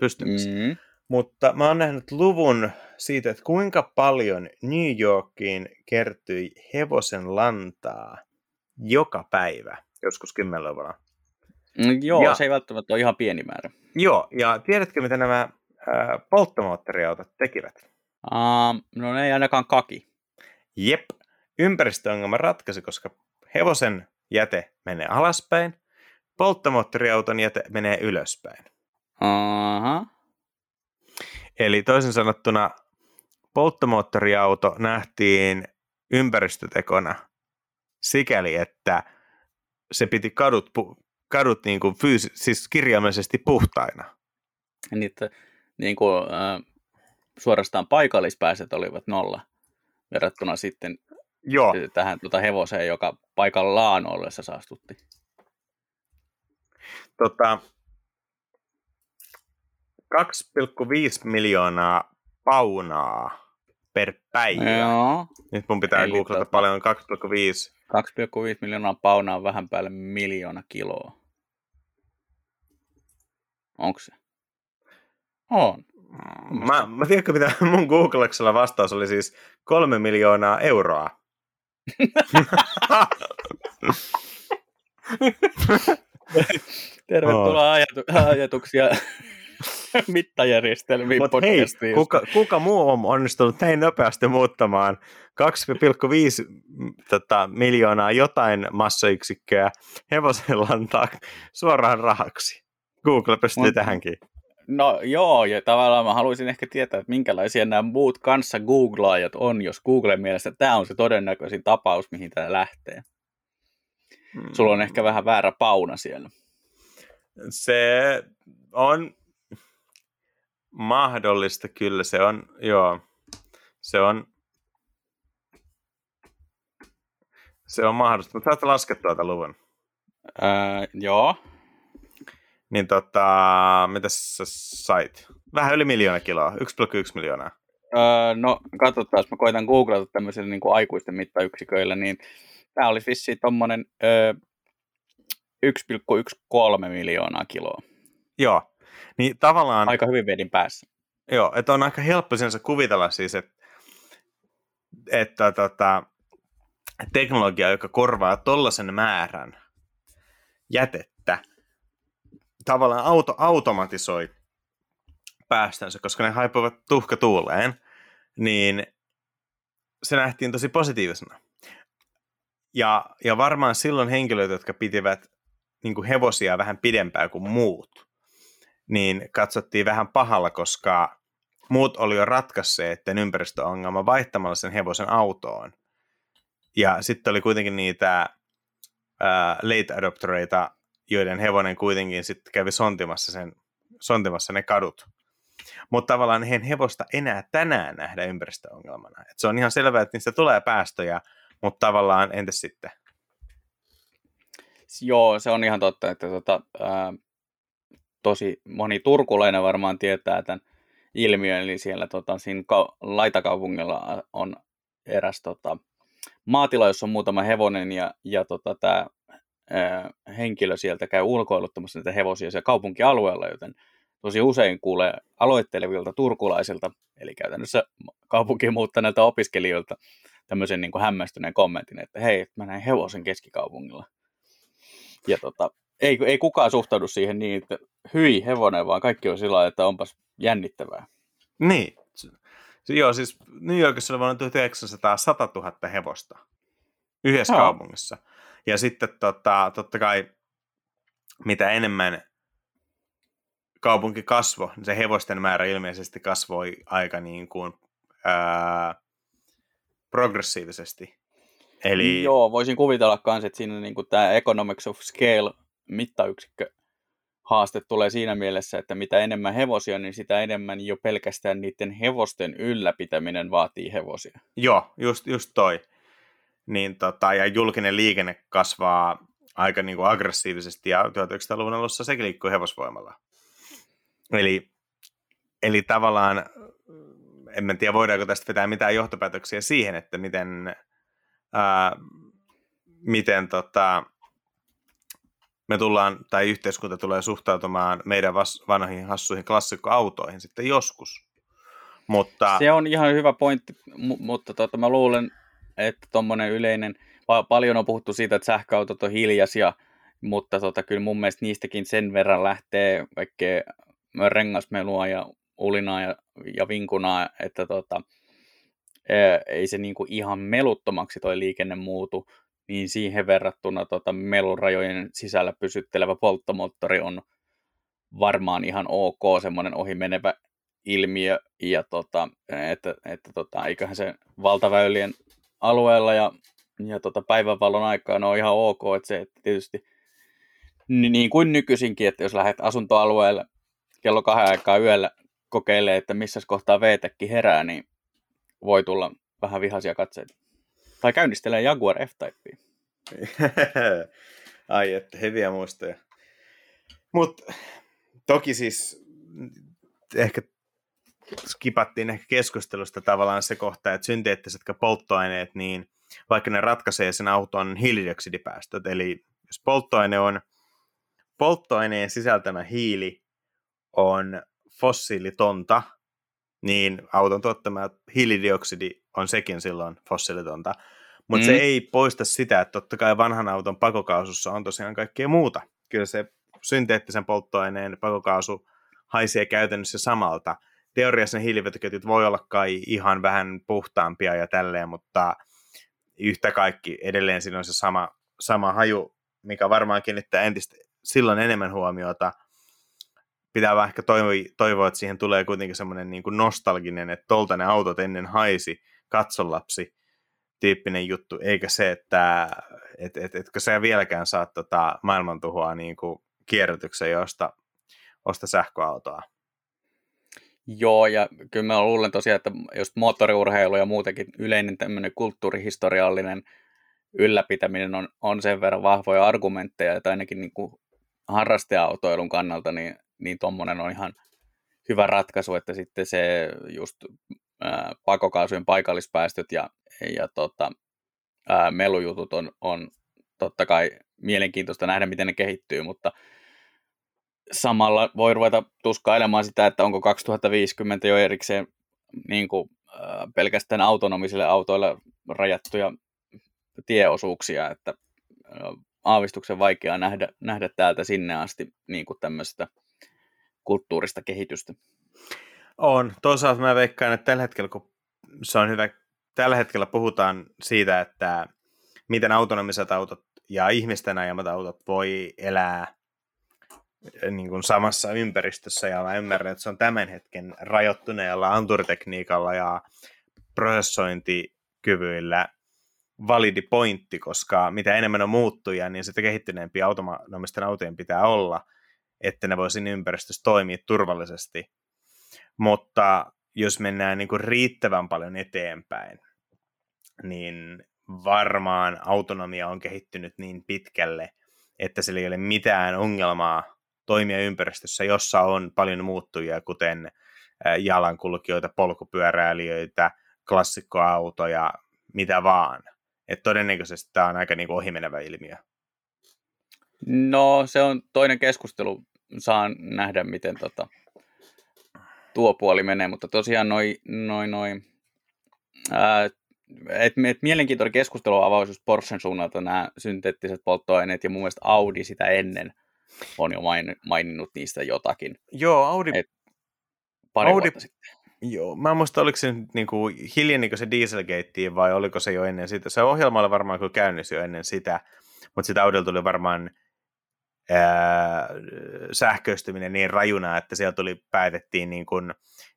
Pystymistä. Mm-hmm. Mutta mä oon nähnyt luvun siitä, että kuinka paljon New Yorkiin kertyi hevosen lantaa joka päivä joskus 10-luvulla. Mm, joo, ja, se ei välttämättä ole ihan pieni määrä. Joo, ja tiedätkö, mitä nämä ää, polttomoottoriautot tekivät? Uh, no ne ei ainakaan kaki. Jep, ympäristöongelma ratkaisi, koska hevosen jäte menee alaspäin, polttomoottoriauton jäte menee ylöspäin. Aha. Eli toisin sanottuna polttomoottoriauto nähtiin ympäristötekona sikäli, että se piti kadut, kadut niin kuin fyysi, siis kirjaimellisesti puhtaina. Niin, että, niin kuin, äh, suorastaan paikallispääset olivat nolla verrattuna sitten Joo. tähän tuota hevoseen, joka paikallaan ollessa saastutti. Tota, 2,5 miljoonaa paunaa per päivä. Joo. Nyt mun pitää Eli googlata tota, paljon 2,5 2,5 miljoonaa paunaa on vähän päälle miljoona kiloa. Onko se? On. Mä, mä tiedätkö, mitä mun Googleksella vastaus oli siis kolme miljoonaa euroa. *laughs* *laughs* *laughs* Tervetuloa oh. ajatuksia *laughs* mittajärjestelmiin Mut hei, kuka, kuka muu on onnistunut näin nopeasti muuttamaan 2,5 tota, miljoonaa jotain massayksikköä hevosen lantaa suoraan rahaksi? Google pystyy Mut, tähänkin. No joo, ja tavallaan mä haluaisin ehkä tietää, että minkälaisia nämä muut kanssa googlaajat on, jos Googlen mielestä tämä on se todennäköisin tapaus, mihin tämä lähtee. Hmm. Sulla on ehkä vähän väärä pauna siellä. Se on mahdollista kyllä, se on, joo, se on, se on mahdollista, mutta saat laskea tuota luvun. Öö, joo. Niin tota, mitä sä sait? vähän yli miljoona kiloa, 1,1 miljoonaa. Öö, no katsotaan, mä koitan googlata tämmöisillä niin kuin aikuisten mittayksiköillä, niin tämä olisi vissiin tuommoinen öö, 1,13 miljoonaa kiloa. Joo, niin tavallaan... Aika hyvin vedin päässä. Joo, että on aika helppo sinänsä kuvitella siis, että, että tota, teknologia, joka korvaa tollaisen määrän jätettä, tavallaan auto, automatisoi päästönsä, koska ne haipuvat tuhkatuuleen, niin se nähtiin tosi positiivisena. Ja, ja varmaan silloin henkilöt, jotka pitivät niin kuin hevosia vähän pidempään kuin muut, niin katsottiin vähän pahalla, koska muut oli jo ratkaisseet että ympäristöongelma vaihtamalla sen hevosen autoon. Ja sitten oli kuitenkin niitä ää, late adoptereita, joiden hevonen kuitenkin sitten kävi sontimassa, sen, sontimassa ne kadut. Mutta tavallaan he hevosta enää tänään nähdä ympäristöongelmana. Et se on ihan selvää, että niistä tulee päästöjä, mutta tavallaan entäs sitten? Joo, se on ihan totta, että tota, ää, tosi moni turkulainen varmaan tietää tämän ilmiön, eli siellä tota, siinä ka- laitakaupungilla on eräs tota, maatila, jossa on muutama hevonen, ja, ja tota, tämä henkilö sieltä käy ulkoiluttamassa näitä hevosia siellä kaupunkialueella, joten tosi usein kuulee aloittelevilta turkulaisilta, eli käytännössä kaupunkiin muuttaneilta opiskelijoilta, tämmöisen niin kuin hämmästyneen kommentin, että hei, mä näin hevosen keskikaupungilla. Ja tota, ei, ei kukaan suhtaudu siihen niin, että hyi hevonen, vaan kaikki on sillä että onpas jännittävää. Niin. Joo, siis New Yorkissa oli vuonna 1900 100 000 hevosta yhdessä Joo. kaupungissa. Ja sitten tota, totta kai mitä enemmän kaupunki kasvoi, niin se hevosten määrä ilmeisesti kasvoi aika niin kuin, ää, progressiivisesti. Eli... Joo, voisin kuvitella myös, että siinä niin tämä economics of scale mittayksikkö haaste tulee siinä mielessä, että mitä enemmän hevosia, niin sitä enemmän jo pelkästään niiden hevosten ylläpitäminen vaatii hevosia. Joo, just, just toi. Niin tota, ja julkinen liikenne kasvaa aika niin kuin aggressiivisesti ja 1900-luvun alussa sekin liikkuu hevosvoimalla. Eli, eli tavallaan, en tiedä voidaanko tästä vetää mitään johtopäätöksiä siihen, että miten, ää, miten tota, me tullaan, tai yhteiskunta tulee suhtautumaan meidän vas, vanhoihin hassuihin klassikkoautoihin sitten joskus. Mutta... Se on ihan hyvä pointti, mutta tota, mä luulen, että tuommoinen yleinen, paljon on puhuttu siitä, että sähköautot on hiljaisia, mutta tota, kyllä mun mielestä niistäkin sen verran lähtee kaikkea rengasmelua ja ulinaa ja, ja vinkunaa, että tota, ei se niinku ihan meluttomaksi toi liikenne muutu, niin siihen verrattuna tota, melurajojen sisällä pysyttelevä polttomoottori on varmaan ihan ok, semmoinen ohimenevä ilmiö, ja tota, että, että tota, eiköhän se valtaväylien alueella ja, ja tota, päivänvalon aikaan on ihan ok, että se että tietysti niin kuin nykyisinkin, että jos lähdet asuntoalueelle kello kahden aikaa yöllä kokeilee, että missä kohtaa VTEkki herää, niin voi tulla vähän vihaisia katseita. Tai käynnistelee Jaguar F-Typea. *laughs* Ai, että hyviä muistoja. Mutta toki siis ehkä skipattiin ehkä keskustelusta tavallaan se kohta, että synteettiset polttoaineet, niin vaikka ne ratkaisee sen auton hiilidioksidipäästöt, eli jos polttoaine on polttoaineen sisältämä hiili on fossiilitonta, niin auton tuottama hiilidioksidi on sekin silloin fossiilitonta. Mutta mm. se ei poista sitä, että totta kai vanhan auton pakokaasussa on tosiaan kaikkea muuta. Kyllä se synteettisen polttoaineen pakokaasu haisee käytännössä samalta. Teoriassa ne hiilivetoketjut voi olla kai ihan vähän puhtaampia ja tälleen, mutta yhtä kaikki edelleen siinä on se sama, sama haju, mikä varmaan kiinnittää entistä silloin enemmän huomiota. Pitää ehkä toivoa, että siihen tulee kuitenkin semmoinen niin kuin nostalginen, että tolta ne autot ennen haisi, katsolapsi, tyyppinen juttu, eikä se, että et, et, etkö sä vieläkään saa tota maailmantuhoa niin kuin kierrätyksen, josta osta sähköautoa. Joo, ja kyllä mä luulen tosiaan, että just moottoriurheilu ja muutenkin yleinen tämmöinen kulttuurihistoriallinen ylläpitäminen on, on sen verran vahvoja argumentteja, että ainakin niin kuin harrasteautoilun kannalta niin, niin tuommoinen on ihan hyvä ratkaisu, että sitten se just ää, pakokaasujen paikallispäästöt ja, ja tota, ää, melujutut on, on totta kai mielenkiintoista nähdä, miten ne kehittyy, mutta samalla voi ruveta tuskailemaan sitä, että onko 2050 jo erikseen niin kuin, ää, pelkästään autonomisille autoille rajattuja tieosuuksia, että ää, aavistuksen vaikeaa nähdä, nähdä täältä sinne asti niin kuin tämmöistä kulttuurista kehitystä. On. Toisaalta mä veikkaan, että tällä hetkellä, kun se on hyvä, tällä hetkellä puhutaan siitä, että miten autonomiset autot ja ihmisten ajamat autot voi elää eh, niin kuin samassa ympäristössä, ja mä ymmärrän, että se on tämän hetken rajoittuneella anturitekniikalla ja prosessointikyvyillä validi pointti, koska mitä enemmän on muuttuja, niin sitä kehittyneempiä autonomisten autojen pitää olla, että ne voisi ympäristössä toimia turvallisesti. Mutta jos mennään niin kuin riittävän paljon eteenpäin, niin varmaan autonomia on kehittynyt niin pitkälle, että sillä ei ole mitään ongelmaa toimia ympäristössä, jossa on paljon muuttujia, kuten jalankulkijoita, polkupyöräilijöitä, klassikkoautoja, mitä vaan. Että todennäköisesti tämä on aika niin ohimenevä ilmiö. No, se on toinen keskustelu. Saan nähdä, miten tota, tuo puoli menee, mutta tosiaan noin noi, noi, ää, et, et mielenkiintoinen keskustelu avaus just Porschen suunnalta nämä synteettiset polttoaineet ja mun mielestä Audi sitä ennen on jo main, maininnut niistä jotakin. Joo, Audi... Et pari Audi... vuotta sitten. Joo, mä en muista, oliko se niin kuin, hiljenikö se Dieselgate vai oliko se jo ennen sitä. Se ohjelma oli varmaan kyllä käynnissä jo ennen sitä, mutta sitä Audilla tuli varmaan ää, sähköistyminen niin rajuna, että siellä tuli, päätettiin niin kuin,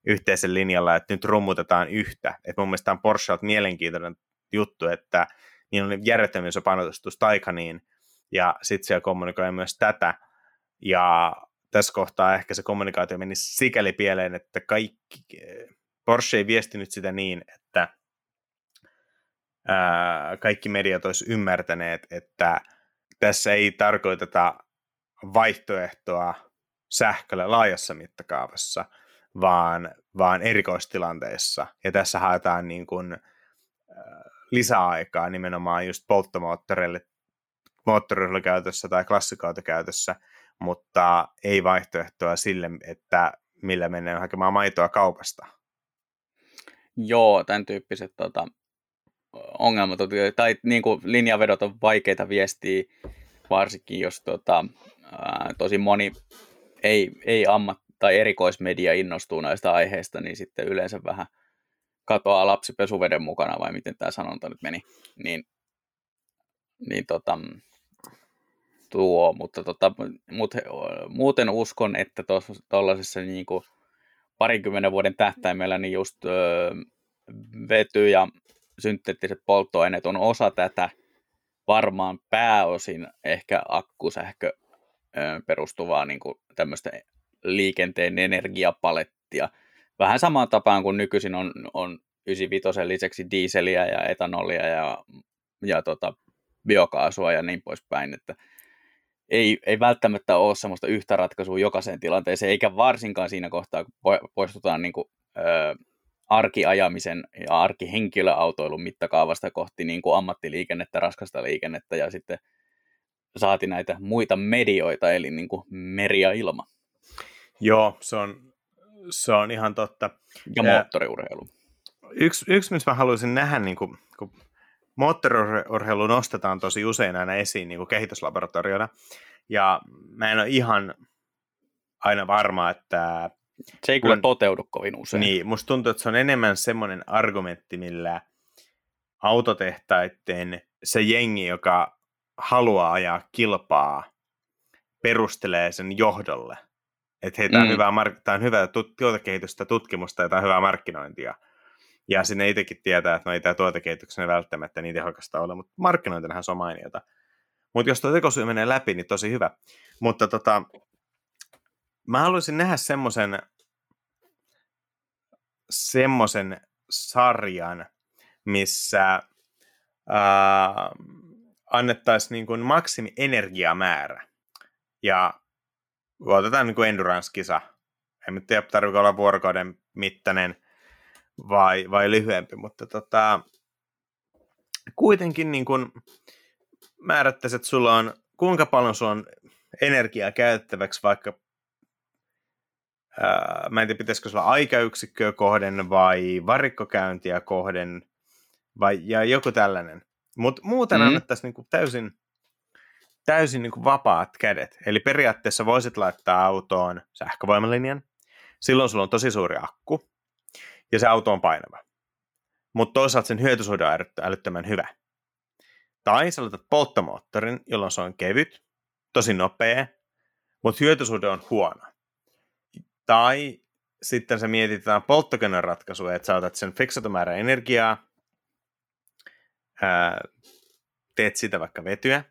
yhteisen linjalla, että nyt rummutetaan yhtä. Et mun mielestä on Porschelta mielenkiintoinen juttu, että niin on järjettömin se panostus Taikaniin, ja sitten siellä kommunikoi myös tätä, ja tässä kohtaa ehkä se kommunikaatio meni sikäli pieleen, että kaikki, Porsche ei viestinyt sitä niin, että ää, kaikki mediat olisi ymmärtäneet, että tässä ei tarkoiteta vaihtoehtoa sähkölle laajassa mittakaavassa, vaan, vaan erikoistilanteissa. Ja tässä haetaan niin kuin, lisäaikaa nimenomaan just polttomoottoreille moottoriryhmäkäytössä tai klassikautokäytössä, mutta ei vaihtoehtoa sille, että millä mennään hakemaan maitoa kaupasta. Joo, tämän tyyppiset tota, ongelmat, tai niin kuin linjavedot on vaikeita viestiä, varsinkin jos tota, ää, tosi moni ei, ei ammat, tai erikoismedia innostuu näistä aiheista, niin sitten yleensä vähän katoaa lapsi pesuveden mukana, vai miten tämä sanonta nyt meni, niin, niin tota, tuo, mutta tota, mut, muuten uskon, että tuollaisessa niin kuin vuoden tähtäimellä niin just öö, vety ja synteettiset polttoaineet on osa tätä varmaan pääosin ehkä akkusähkö perustuvaa niin kuin tämmöistä liikenteen energiapalettia. Vähän samaan tapaan kuin nykyisin on, on 95 lisäksi diiseliä ja etanolia ja, ja tota, biokaasua ja niin poispäin, että ei, ei välttämättä ole semmoista yhtä ratkaisua jokaiseen tilanteeseen, eikä varsinkaan siinä kohtaa, kun poistutaan niin kuin, ö, arkiajamisen ja arkihenkilöautoilun mittakaavasta kohti niin kuin ammattiliikennettä, raskasta liikennettä ja sitten saati näitä muita medioita, eli niin kuin meri ja ilma. Joo, se on, se on ihan totta. Ja moottoriurheilu. Yksi, yksi missä mä haluaisin nähdä, niin kuin, kun moottoriurheilu nostetaan tosi usein aina esiin niin kuin kehityslaboratoriona, ja mä en ole ihan aina varma, että... Se ei kun, kyllä toteudu kovin usein. Niin, musta tuntuu, että se on enemmän semmoinen argumentti, millä autotehtaiden se jengi, joka haluaa ajaa kilpaa, perustelee sen johdolle. Että hei, tämä mm. on, hyvää, tämä on hyvää tuotekehitystä, tutkimusta ja tämä on hyvää markkinointia. Ja sinne itsekin tietää, että no ei tämä tuotekehityksen välttämättä niin tehokasta ole, mutta markkinointinahan se on mainiota. Mutta jos tuo tekosyy menee läpi, niin tosi hyvä. Mutta tota, mä haluaisin nähdä semmoisen semmoisen sarjan, missä ää, annettaisiin niin kuin maksimi energiamäärä. Ja otetaan niin kuin endurance-kisa En tiedä, tarvitse olla vuorokauden mittainen vai, vai lyhyempi, mutta tota, kuitenkin niin kun määrättäisiin, että sulla on, kuinka paljon sulla on energiaa käyttäväksi vaikka ää, mä en tiedä, pitäisikö sulla aikayksikköä kohden vai varikkokäyntiä kohden vai ja joku tällainen. Mutta muuten mm. annettaisiin niinku täysin, täysin niinku vapaat kädet. Eli periaatteessa voisit laittaa autoon sähkövoimalinjan. Silloin sulla on tosi suuri akku ja se auto on painava. Mutta toisaalta sen hyötysuhde on älyttömän hyvä. Tai sä laitat polttomoottorin, jolloin se on kevyt, tosi nopea, mutta hyötysuhde on huono. Tai sitten se mietitään polttokoneen ratkaisua, että sä otat sen fiksatun määrän energiaa, ää, teet sitä vaikka vetyä,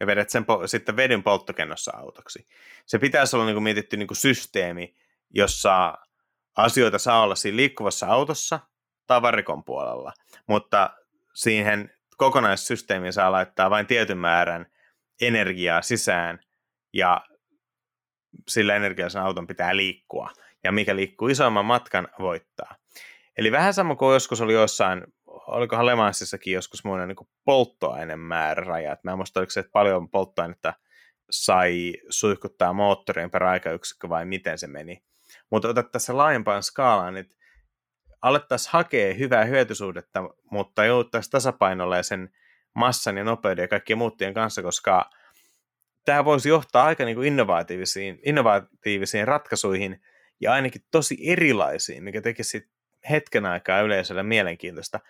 ja vedät sen po- sitten vedyn polttokennossa autoksi. Se pitäisi olla niin kuin mietitty niin kuin systeemi, jossa asioita saa olla siinä liikkuvassa autossa tai varikon puolella, mutta siihen kokonaissysteemiin saa laittaa vain tietyn määrän energiaa sisään, ja sillä energialla sen auton pitää liikkua. Ja mikä liikkuu isomman matkan, voittaa. Eli vähän sama kuin joskus oli jossain, olikohan Lemansissakin joskus muinen niin polttoaineen määräraja. Mä en muista, oliko se, että paljon polttoainetta sai suihkuttaa moottorin per aikayksikkö vai miten se meni. Mutta otat tässä laajempaan skaalaan, että alettaisiin hakea hyvää hyötysuhdetta, mutta jouduttaisiin tasapainolle sen massan ja nopeuden ja kaikkien muuttien kanssa, koska tämä voisi johtaa aika niin kuin innovatiivisiin, innovatiivisiin ratkaisuihin ja ainakin tosi erilaisiin, mikä tekisi hetken aikaa yleisölle mielenkiintoista.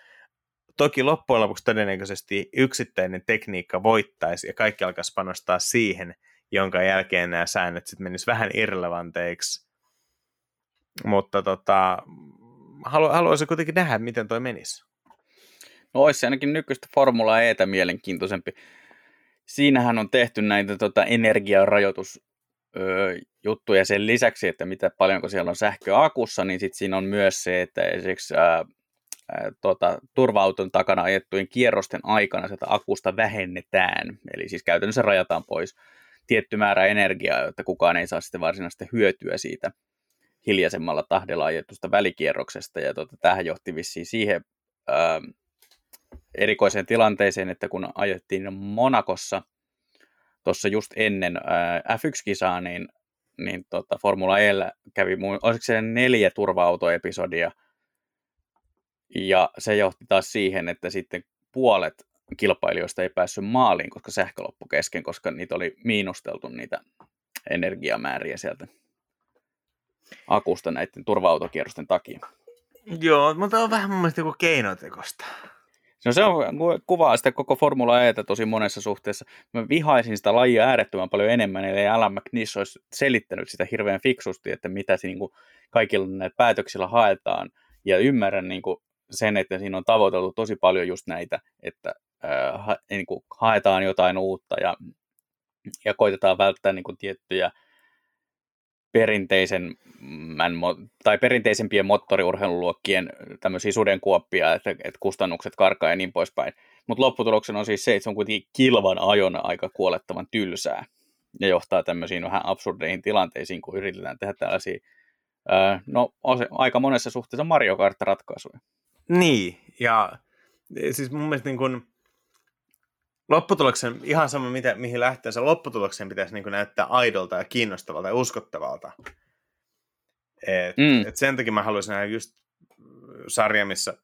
Toki loppujen lopuksi todennäköisesti yksittäinen tekniikka voittaisi ja kaikki alkaisi panostaa siihen, jonka jälkeen nämä säännöt sitten menisivät vähän irrelevanteiksi. Mutta tota, halu, haluaisin kuitenkin nähdä, miten toi menisi. No olisi ainakin nykyistä Formula Etä mielenkiintoisempi siinähän on tehty näitä tota, energiarajoitusjuttuja sen lisäksi, että mitä paljonko siellä on sähköä akussa, niin sitten siinä on myös se, että esimerkiksi ää, tota, turva-auton takana ajettujen kierrosten aikana sitä akusta vähennetään. Eli siis käytännössä rajataan pois tietty määrä energiaa, jotta kukaan ei saa sitten varsinaisesti hyötyä siitä hiljaisemmalla tahdella ajetusta välikierroksesta. Ja tota, tähän johti vissiin siihen ää, erikoiseen tilanteeseen, että kun ajettiin Monakossa tuossa just ennen F1-kisaa, niin, niin tota, Formula E kävi, olisiko se neljä turva-autoepisodia, ja se johti taas siihen, että sitten puolet kilpailijoista ei päässyt maaliin, koska sähkö loppui kesken, koska niitä oli miinusteltu niitä energiamääriä sieltä akusta näiden turva-autokierrosten takia. Joo, mutta on vähän mun mielestä joku keinotekosta. No se on, kuvaa sitä koko Formula E tosi monessa suhteessa. Mä vihaisin sitä lajia äärettömän paljon enemmän, eli Alan McNish olisi selittänyt sitä hirveän fiksusti, että mitä se, niin kuin, kaikilla näitä päätöksillä haetaan. Ja ymmärrän niin kuin, sen, että siinä on tavoiteltu tosi paljon just näitä, että äh, ha, niin kuin, haetaan jotain uutta ja, ja koitetaan välttää niin kuin, tiettyjä perinteisen tai perinteisempien moottoriurheiluluokkien tämmöisiä sudenkuoppia, että, että kustannukset karkaa ja niin poispäin. Mutta lopputuloksena on siis se, että se on kuitenkin kilvan ajon aika kuolettavan tylsää ja johtaa tämmöisiin vähän absurdeihin tilanteisiin, kun yritetään tehdä tällaisia, ää, no aika monessa suhteessa Mario Kart-ratkaisuja. Niin, ja siis mun mielestä niin kun, lopputuloksen, ihan sama mitä, mihin lähtee, se lopputuloksen pitäisi niin näyttää aidolta ja kiinnostavalta ja uskottavalta. Et, mm. et sen takia mä haluaisin nähdä just sarja, missä,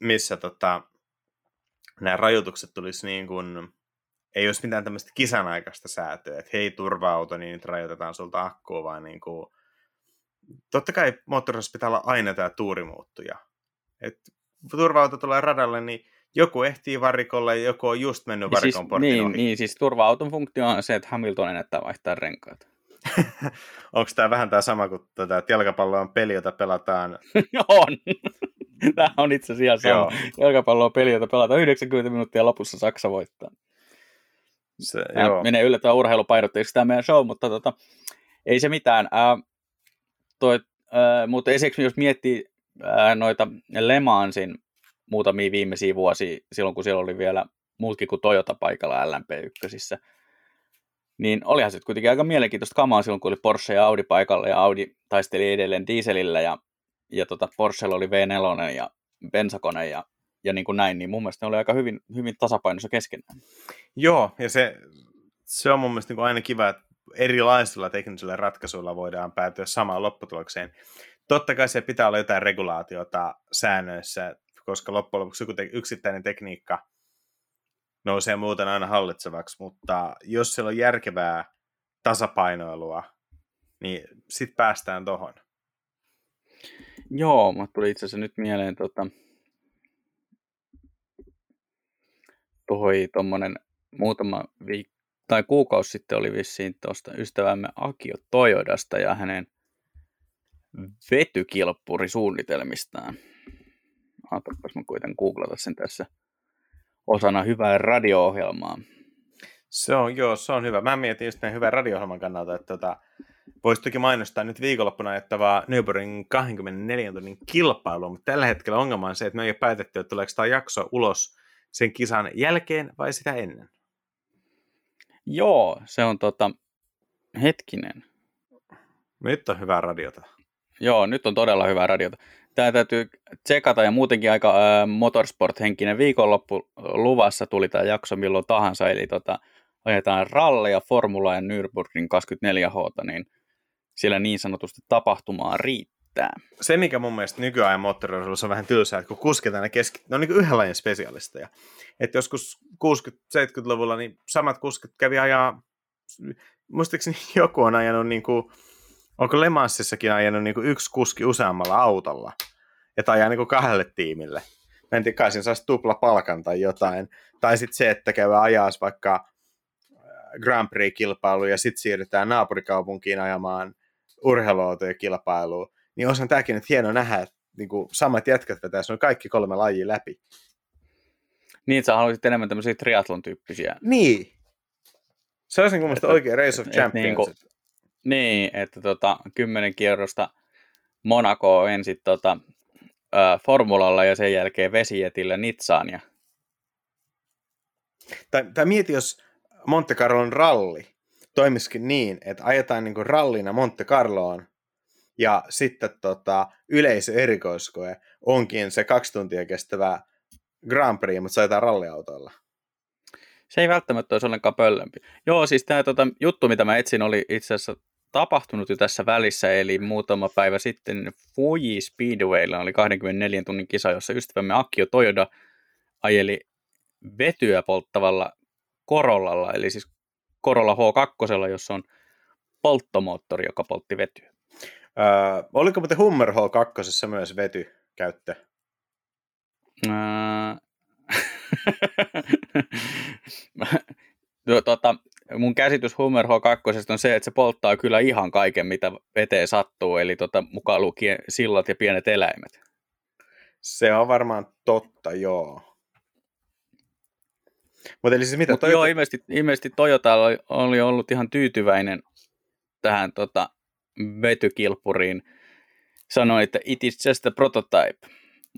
missä tota, nämä rajoitukset tulisi niin kuin, ei olisi mitään tämmöistä kisan aikaista säätöä, että hei turva-auto, niin nyt rajoitetaan sulta akkua, vaan niin kuin, totta kai moottorissa pitää olla aina tämä tuurimuuttuja. Et turva-auto tulee radalle, niin joku ehtii varikolle ja joku on just mennyt varikon siis, portin niin, ohi. Niin, siis turva-auton funktio on se, että Hamilton ennättää vaihtaa renkaat. *laughs* Onko tämä vähän tämä sama kuin tuota, että jalkapallo on peli, jota pelataan? *laughs* on. Tämä on itse asiassa sama. Jalkapallo on peli, jota pelataan 90 minuuttia lopussa Saksa voittaa. Se, tämä joo. menee yllättävän urheilupainotteeksi tämä meidän show, mutta tota, ei se mitään. Ää, toi, ää, mutta esimerkiksi jos miettii ää, noita Le Mansin muutamia viimeisiä vuosia, silloin kun siellä oli vielä muutkin kuin Toyota paikalla LMP1, Niin olihan se kuitenkin aika mielenkiintoista kamaa silloin, kun oli Porsche ja Audi paikalla ja Audi taisteli edelleen dieselillä ja, ja tota Porschella oli V4 ja bensakone ja, ja niin kuin näin, niin mun mielestä ne oli aika hyvin, hyvin tasapainossa keskenään. Joo, ja se, se on mun mielestä niin kuin aina kiva, että erilaisilla teknisillä ratkaisuilla voidaan päätyä samaan lopputulokseen. Totta kai se pitää olla jotain regulaatiota säännöissä, koska loppujen lopuksi yksittäinen tekniikka nousee muuten aina hallitsevaksi, mutta jos siellä on järkevää tasapainoilua, niin sitten päästään tohon. Joo, mutta tuli itse asiassa nyt mieleen tota, toi tommonen muutama viikko tai kuukausi sitten oli vissiin tuosta ystävämme Akio Toyodasta ja hänen vetykilppurisuunnitelmistaan. Ajatellaanpas mä kuitenkin googlata sen tässä osana hyvää radio-ohjelmaa. Se on, joo, se on hyvä. Mä mietin just näin hyvän radio-ohjelman kannalta, että tota, voisi toki mainostaa nyt viikonloppuna ajattavaa Newburin 24 tunnin kilpailua, mutta tällä hetkellä ongelma on se, että me ei ole päätetty, että tuleeko tämä jakso ulos sen kisan jälkeen vai sitä ennen. Joo, se on tota, hetkinen. Nyt on hyvää radiota. Joo, nyt on todella hyvää radiota. Tämä täytyy tsekata ja muutenkin aika äh, motorsport-henkinen viikonloppu luvassa tuli tämä jakso milloin tahansa, eli tota, ajetaan ralleja, formula ja Nürburgring 24H, niin siellä niin sanotusti tapahtumaa riittää. Se, mikä mun mielestä nykyajan moottoriurheilussa on vähän tylsää, että kun kuskit aina keski... Ne on niin yhden lajin spesialisteja. Että joskus 60-70-luvulla niin samat kuskit kävi ajaa... Muistaakseni joku on ajanut niin kuin... Onko Lemansissakin ajanut niin kuin yksi kuski useammalla autolla? Että ajaa niin kuin kahdelle tiimille. Mä en tiedä, kai saisi tupla palkan tai jotain. Tai sitten se, että käy ajaa vaikka Grand Prix-kilpailu ja sitten siirrytään naapurikaupunkiin ajamaan urheiluautojen kilpailuun, niin onhan tämäkin nyt hieno nähdä, että niin kuin samat jätkät vetää on kaikki kolme lajia läpi. Niin, että sä haluaisit enemmän tämmöisiä triathlon-tyyppisiä. Niin. Se olisi niin että, oikein Race of Champions. Niin, kuin, niin, että tota, kymmenen kierrosta Monaco ensin tota, äh, formulalla ja sen jälkeen vesijetillä Nitsaan. Ja... Tai, tai mieti, jos Monte Carlon ralli toimisikin niin, että ajetaan niin kuin rallina Monte Carloon ja sitten tota, yleisö erikoiskoe onkin se kaksi tuntia kestävä Grand Prix, mutta se ajetaan ralliautoilla. Se ei välttämättä olisi ollenkaan pöllempi. Joo, siis tämä tota, juttu, mitä mä etsin, oli itse asiassa tapahtunut jo tässä välissä, eli muutama päivä sitten Fuji Speedwaylla oli 24 tunnin kisa, jossa ystävämme Akio Toyoda ajeli vetyä polttavalla Korollalla, eli siis Korolla H2, jossa on polttomoottori, joka poltti vetyä. Öö, oliko muuten Hummer H2 myös vetykäyttö? Öö... *laughs* no, tota, mun käsitys Hummer H2 on se, että se polttaa kyllä ihan kaiken, mitä veteen sattuu, eli tota, mukaan lukien sillat ja pienet eläimet. Se on varmaan totta, joo. Mutta eli siis mitä? Mutta Toyota... joo, ilmeisesti, ilmeisesti Toyota oli, oli ollut ihan tyytyväinen tähän tota, vetykilppuriin. Sanoi, että it is just a prototype,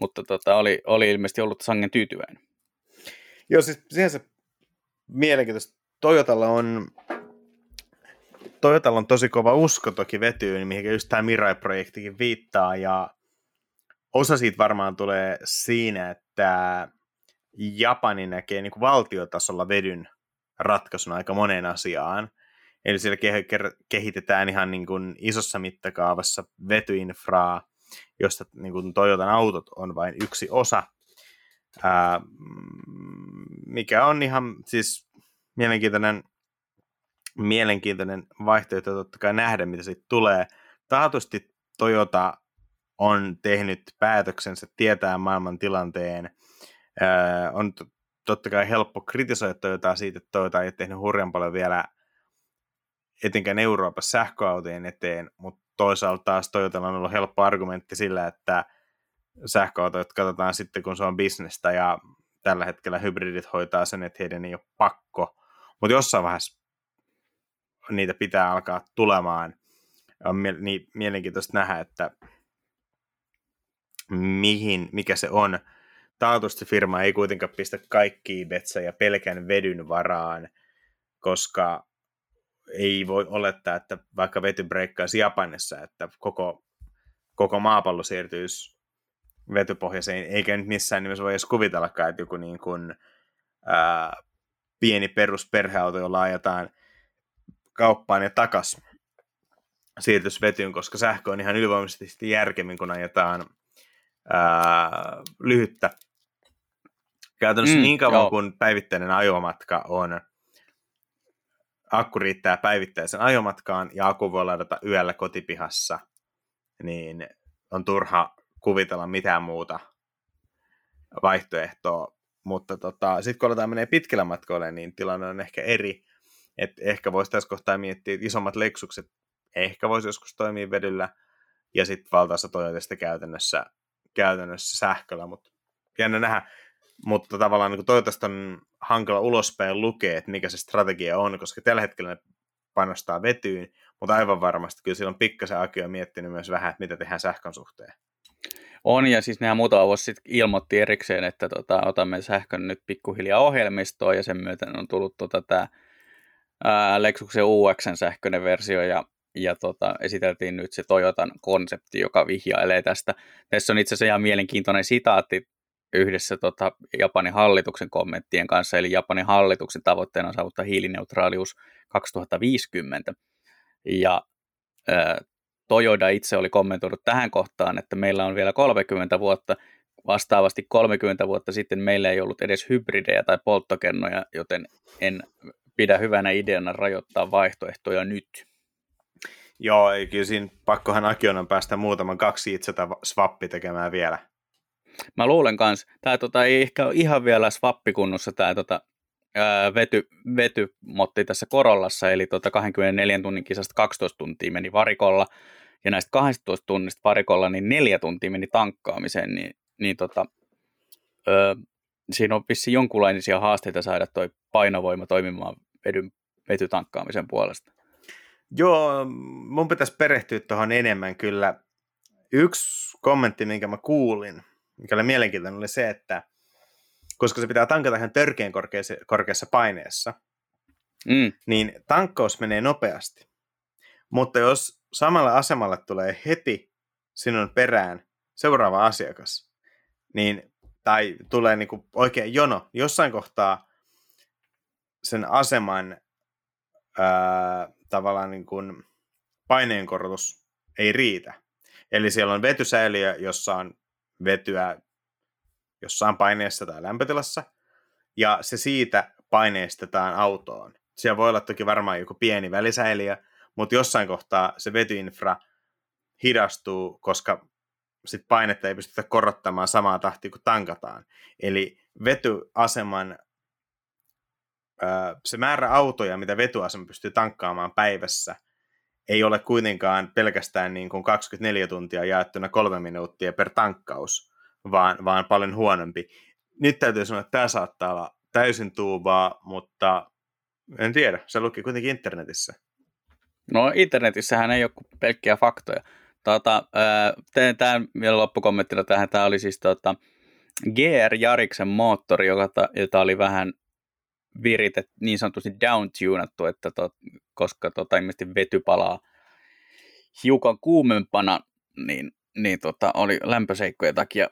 mutta tota, oli, oli ilmeisesti ollut sangen tyytyväinen. Joo, siis siihen se mielenkiintoista. Toyotalla on, Toyotalla on tosi kova usko toki vetyyn, mihin just tämä Mirai-projektikin viittaa, ja osa siitä varmaan tulee siinä, että Japani näkee niin kuin valtiotasolla vedyn ratkaisun aika moneen asiaan. Eli siellä kehitetään ihan niin kuin isossa mittakaavassa vetyinfraa, josta niin kuin Toyotan autot on vain yksi osa, ää, mikä on ihan siis mielenkiintoinen, mielenkiintoinen vaihtoehto totta kai nähdä, mitä siitä tulee. Taatusti Toyota on tehnyt päätöksensä, tietää maailman tilanteen, on totta kai helppo kritisoida Toyotaa siitä, että Toyota ei tehnyt hurjan paljon vielä etenkään Euroopassa sähköautojen eteen, mutta toisaalta taas Toyotalla on ollut helppo argumentti sillä, että sähköautoja katsotaan sitten, kun se on bisnestä ja tällä hetkellä hybridit hoitaa sen, että heidän ei ole pakko, mutta jossain vaiheessa niitä pitää alkaa tulemaan. On mielenkiintoista nähdä, että mihin, mikä se on taatusti firma ei kuitenkaan pistä kaikkia betsejä pelkän vedyn varaan, koska ei voi olettaa, että vaikka vety breikkaisi Japanissa, että koko, koko maapallo siirtyisi vetypohjaiseen, eikä nyt missään nimessä voi edes kuvitellakaan, että joku niin kuin, ää, pieni perusperheauto, jolla ajetaan kauppaan ja takas siirtyisi vetyyn, koska sähkö on ihan ylivoimaisesti järkemmin, kun ajetaan ää, lyhyttä. Käytännössä mm, niin kauan, joo. kun päivittäinen ajomatka on, akku riittää päivittäisen ajomatkaan ja akku voi ladata yöllä kotipihassa, niin on turha kuvitella mitään muuta vaihtoehtoa. Mutta tota, sitten kun aletaan menee pitkillä matkoille, niin tilanne on ehkä eri. Et ehkä voisi tässä kohtaa miettiä, että isommat leksukset ehkä voisi joskus toimia vedyllä, ja sitten valtaosa Toyotasta käytännössä, käytännössä sähköllä, mutta jännä nähdä. Mutta tavallaan niin Toyotasta on hankala ulospäin lukea, että mikä se strategia on, koska tällä hetkellä ne panostaa vetyyn, mutta aivan varmasti kyllä silloin pikkasen Aki on miettinyt myös vähän, että mitä tehdään sähkön suhteen. On, ja siis nehän muutama vuosi sitten ilmoitti erikseen, että tota, otamme sähkön nyt pikkuhiljaa ohjelmistoon, ja sen myötä on tullut tota, tämä Lexuksen UXn sähköinen versio, ja, ja tota, esiteltiin nyt se Toyotan konsepti, joka vihjailee tästä. Tässä on itse asiassa ihan mielenkiintoinen sitaatti yhdessä tota, Japanin hallituksen kommenttien kanssa, eli Japanin hallituksen tavoitteena on saavuttaa hiilineutraalius 2050. Ja Toyoda itse oli kommentoinut tähän kohtaan, että meillä on vielä 30 vuotta, vastaavasti 30 vuotta sitten meillä ei ollut edes hybridejä tai polttokennoja, joten en pidä hyvänä ideana rajoittaa vaihtoehtoja nyt. Joo, ei kyllä siinä pakkohan Akionan päästä muutaman kaksi itse swappi tekemään vielä. Mä luulen kanssa, tämä tota, ei ehkä ole ihan vielä swappikunnossa tämä tota, vety, vetymotti tässä Korollassa, eli tota 24 tunnin kisasta 12 tuntia meni varikolla, ja näistä 12 tunnista varikolla niin neljä tuntia meni tankkaamiseen, niin, niin tota, ö, siinä on vissiin jonkunlaisia haasteita saada toi painovoima toimimaan vedyn, vetytankkaamisen puolesta. Joo, mun pitäisi perehtyä tuohon enemmän kyllä. Yksi kommentti, minkä mä kuulin, mikä oli mielenkiintoinen, oli se, että koska se pitää tankata ihan törkeän korkeassa, korkeassa paineessa, mm. niin tankkaus menee nopeasti. Mutta jos samalla asemalle tulee heti sinun perään seuraava asiakas, niin, tai tulee niin kuin oikein jono, jossain kohtaa sen aseman ää, tavallaan niin kuin paineenkorotus ei riitä. Eli siellä on vetysäiliö, jossa on vetyä jossain paineessa tai lämpötilassa, ja se siitä paineistetaan autoon. Siellä voi olla toki varmaan joku pieni välisäiliö, mutta jossain kohtaa se vetyinfra hidastuu, koska sit painetta ei pystytä korottamaan samaa tahtia kuin tankataan. Eli vetyaseman se määrä autoja, mitä vetyasema pystyy tankkaamaan päivässä, ei ole kuitenkaan pelkästään niin kuin 24 tuntia jaettuna kolme minuuttia per tankkaus, vaan, vaan paljon huonompi. Nyt täytyy sanoa, että tämä saattaa olla täysin tuubaa, mutta en tiedä, se luki kuitenkin internetissä. No internetissähän ei ole pelkkiä faktoja. Tota, teen tämän vielä loppukommenttina tähän. Tämä oli siis tota, GR Jariksen moottori, joka, jota oli vähän viritet, niin sanotusti downtunattu, että tot, koska tota, ilmeisesti vety palaa hiukan kuumempana, niin, niin tota, oli lämpöseikkojen takia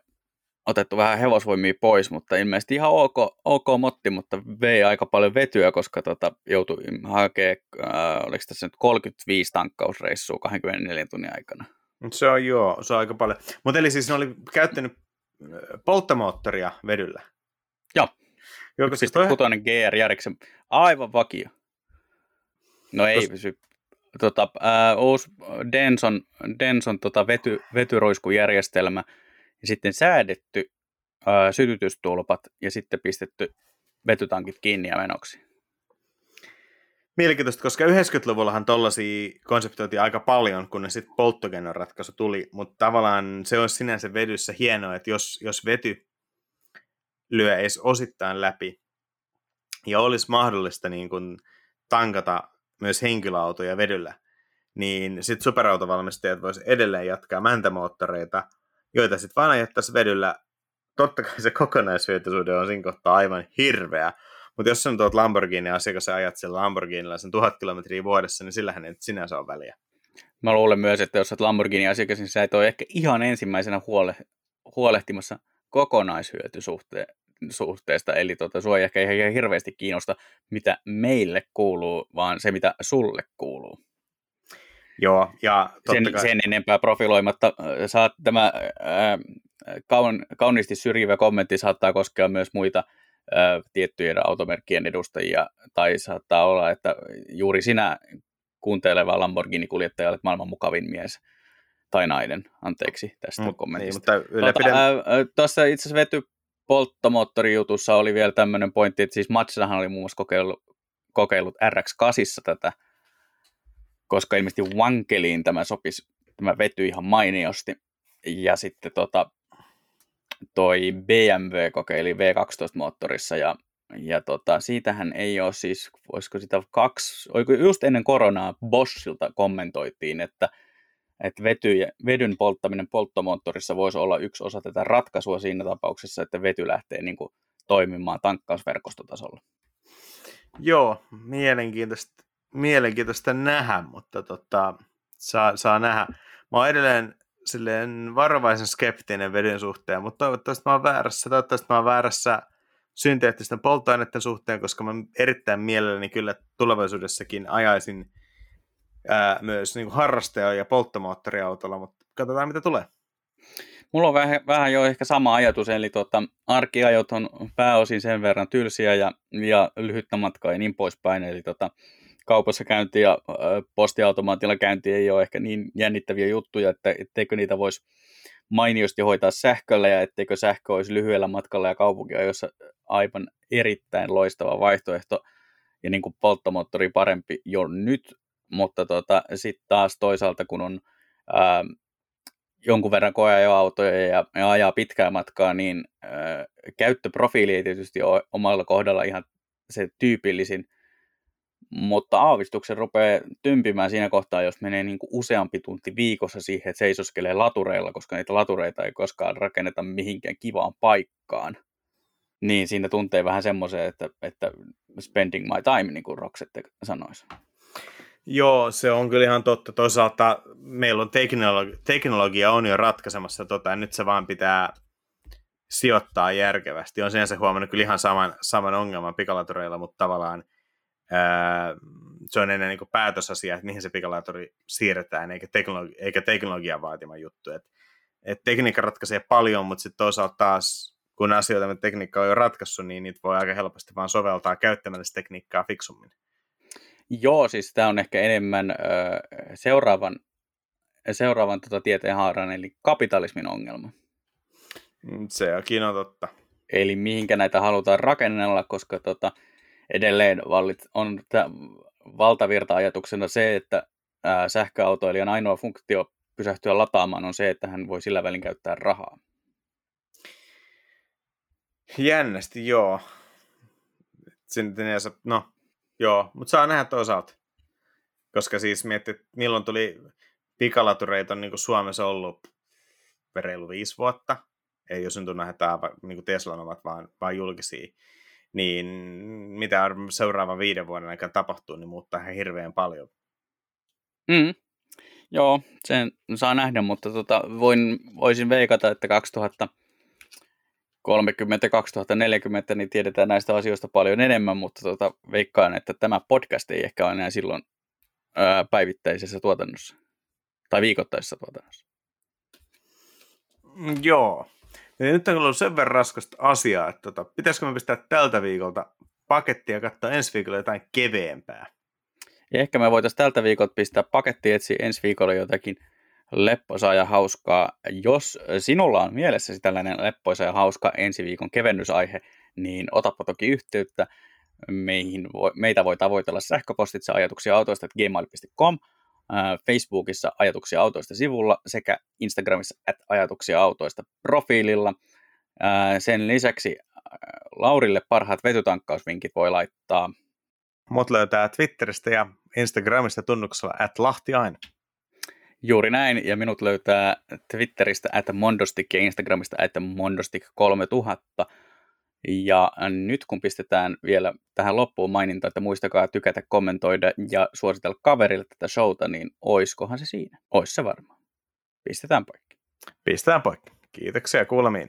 otettu vähän hevosvoimia pois, mutta ilmeisesti ihan ok, ok motti, mutta vei aika paljon vetyä, koska tota, joutui hakemaan, äh, oliko tässä nyt 35 tankkausreissua 24 tunnin aikana. Se on joo, se on aika paljon. Mutta eli siis ne oli käyttänyt äh, polttomoottoria vedyllä? Joo. Joka siis toi... GR Järiksen, aivan vakio. No ei Tos... pysy. Tota, äh, uusi Denson, Denson tota vety, vetyroiskujärjestelmä, ja sitten säädetty ää, sytytystulpat ja sitten pistetty vetytankit kiinni ja menoksi. Mielenkiintoista, koska 90-luvullahan tollaisia konseptoitiin aika paljon, kun ne sitten polttogennon ratkaisu tuli, mutta tavallaan se olisi sinänsä vedyssä hienoa, että jos, jos vety lyö edes osittain läpi ja olisi mahdollista niin kun tankata myös henkilöautoja vedyllä, niin sitten superautovalmistajat voisivat edelleen jatkaa mäntämoottoreita – joita sitten vaan ajettaisiin vedyllä. Totta kai se kokonaishyötysuhde on siinä kohtaa aivan hirveä, Mutta jos sä nyt oot Lamborghini-asiakas ja ajat sillä Lamborghinilla sen tuhat kilometriä vuodessa, niin sillähän ei sinänsä ole väliä. Mä luulen myös, että jos olet Lamborghini-asiakas, niin sä et ole ehkä ihan ensimmäisenä huole, huolehtimassa kokonaishyötysuhteesta. Eli tota, sua ei ehkä ihan hirveästi kiinnosta, mitä meille kuuluu, vaan se, mitä sulle kuuluu. Joo, ja sen, kai... sen enempää profiloimatta. Saat tämä ää, kaun, kauniisti syrjivä kommentti saattaa koskea myös muita ää, tiettyjen automerkkien edustajia, tai saattaa olla, että juuri sinä kuunteleva Lamborghini-kuljettaja olet maailman mukavin mies tai nainen, anteeksi tästä mm, kommentista. Niin, mutta ylläpidä... Tuossa itse asiassa vety polttomoottorijutussa oli vielä tämmöinen pointti, että siis Mazdahan oli muun muassa kokeillut, kokeillut RX-8 tätä, koska ilmeisesti Wankeliin tämä sopisi, tämä vety ihan mainiosti. Ja sitten tota, toi BMW kokeili V12-moottorissa ja, ja tota, siitähän ei ole siis, voisiko sitä kaksi, oiko just ennen koronaa Boschilta kommentoitiin, että, että vety, vedyn polttaminen polttomoottorissa voisi olla yksi osa tätä ratkaisua siinä tapauksessa, että vety lähtee niin kuin, toimimaan tankkausverkostotasolla. Joo, mielenkiintoista, mielenkiintoista nähdä, mutta tota, saa, saa nähdä. Mä oon edelleen silleen varovaisen skeptinen vedyn suhteen, mutta toivottavasti mä oon väärässä. Toivottavasti mä oon väärässä synteettisten polttoaineiden suhteen, koska mä erittäin mielelläni kyllä tulevaisuudessakin ajaisin ää, myös niin harrastaja- ja polttomoottoriautolla, mutta katsotaan mitä tulee. Mulla on vähän, vähän jo ehkä sama ajatus, eli tuota, arkiajot on pääosin sen verran tylsiä ja, ja lyhyttä matkaa ja niin poispäin, eli tuota, kaupassa käynti ja postiautomaatilla käynti ei ole ehkä niin jännittäviä juttuja, että etteikö niitä voisi mainiosti hoitaa sähköllä ja etteikö sähkö olisi lyhyellä matkalla ja kaupunkia, jossa aivan erittäin loistava vaihtoehto ja niin kuin polttomoottori parempi jo nyt, mutta tota, sitten taas toisaalta kun on ää, jonkun verran koeajoautoja ja, ja ajaa pitkää matkaa, niin ää, käyttöprofiili ei tietysti ole omalla kohdalla ihan se tyypillisin, mutta aavistuksen rupeaa tympimään siinä kohtaa, jos menee niin kuin useampi tunti viikossa siihen, että seisoskelee latureilla, koska niitä latureita ei koskaan rakenneta mihinkään kivaan paikkaan. Niin siinä tuntee vähän semmoisen, että, että spending my time, niin kuin Roksette sanoisi. Joo, se on kyllä ihan totta. Toisaalta meillä on teknologi- teknologia on jo ratkaisemassa tota, ja nyt se vaan pitää sijoittaa järkevästi. On sinänsä huomannut kyllä ihan saman, saman ongelman pikalatureilla, mutta tavallaan – se on ennen niin päätösasia, että mihin se pikalaattori siirretään, eikä, teknologi- eikä teknologian vaatima juttu. Et, et tekniikka ratkaisee paljon, mutta sitten toisaalta taas, kun asioita me tekniikka on jo ratkaissut, niin niitä voi aika helposti vaan soveltaa käyttämällä sitä tekniikkaa fiksummin. Joo, siis tämä on ehkä enemmän ö, seuraavan, seuraavan tota tieteenhaaran, eli kapitalismin ongelma. Mm, Sekin on totta. Eli mihinkä näitä halutaan rakennella, koska tota, edelleen vallit, on valtavirta-ajatuksena se, että ää, sähköautoilijan ainoa funktio pysähtyä lataamaan on se, että hän voi sillä välin käyttää rahaa. Jännästi, joo. No, joo, mutta saa nähdä toisaalta. Koska siis miettii, että milloin tuli pikalatureita on niin Suomessa ollut reilu viisi vuotta. Ei jos nyt nähdään niin Teslan omat, vaan, vaan julkisia niin mitä seuraavan viiden vuoden aikana tapahtuu, niin muuttaa ihan hirveän paljon. Mm. Joo, sen saa nähdä, mutta tota, voin, voisin veikata, että 2030-2040 niin tiedetään näistä asioista paljon enemmän, mutta tota, veikkaan, että tämä podcast ei ehkä ole enää silloin ää, päivittäisessä tuotannossa tai viikoittaisessa tuotannossa. Mm, joo, ja nyt on ollut sen verran raskasta asiaa, että tota, pitäisikö me pistää tältä viikolta pakettia ja katsoa ensi viikolla jotain keveempää. Ja ehkä me voitaisiin tältä viikolta pistää paketti etsiä ensi viikolla jotakin lepposaa ja hauskaa. Jos sinulla on mielessäsi tällainen leppoisa ja hauska ensi viikon kevennysaihe, niin otapa toki yhteyttä. Meihin meitä voi tavoitella sähköpostitse ajatuksia autoista gmail.com, Facebookissa ajatuksia autoista sivulla sekä Instagramissa at ajatuksia autoista profiililla. Sen lisäksi Laurille parhaat vetytankkausvinkit voi laittaa. Mut löytää Twitteristä ja Instagramista tunnuksella at Lahti aina. Juuri näin, ja minut löytää Twitteristä at Mondostik ja Instagramista at Mondostik3000. Ja nyt kun pistetään vielä tähän loppuun maininta, että muistakaa tykätä, kommentoida ja suositella kaverille tätä showta, niin oiskohan se siinä? Ois se varmaan. Pistetään poikki. Pistetään poikki. Kiitoksia kuulemiin.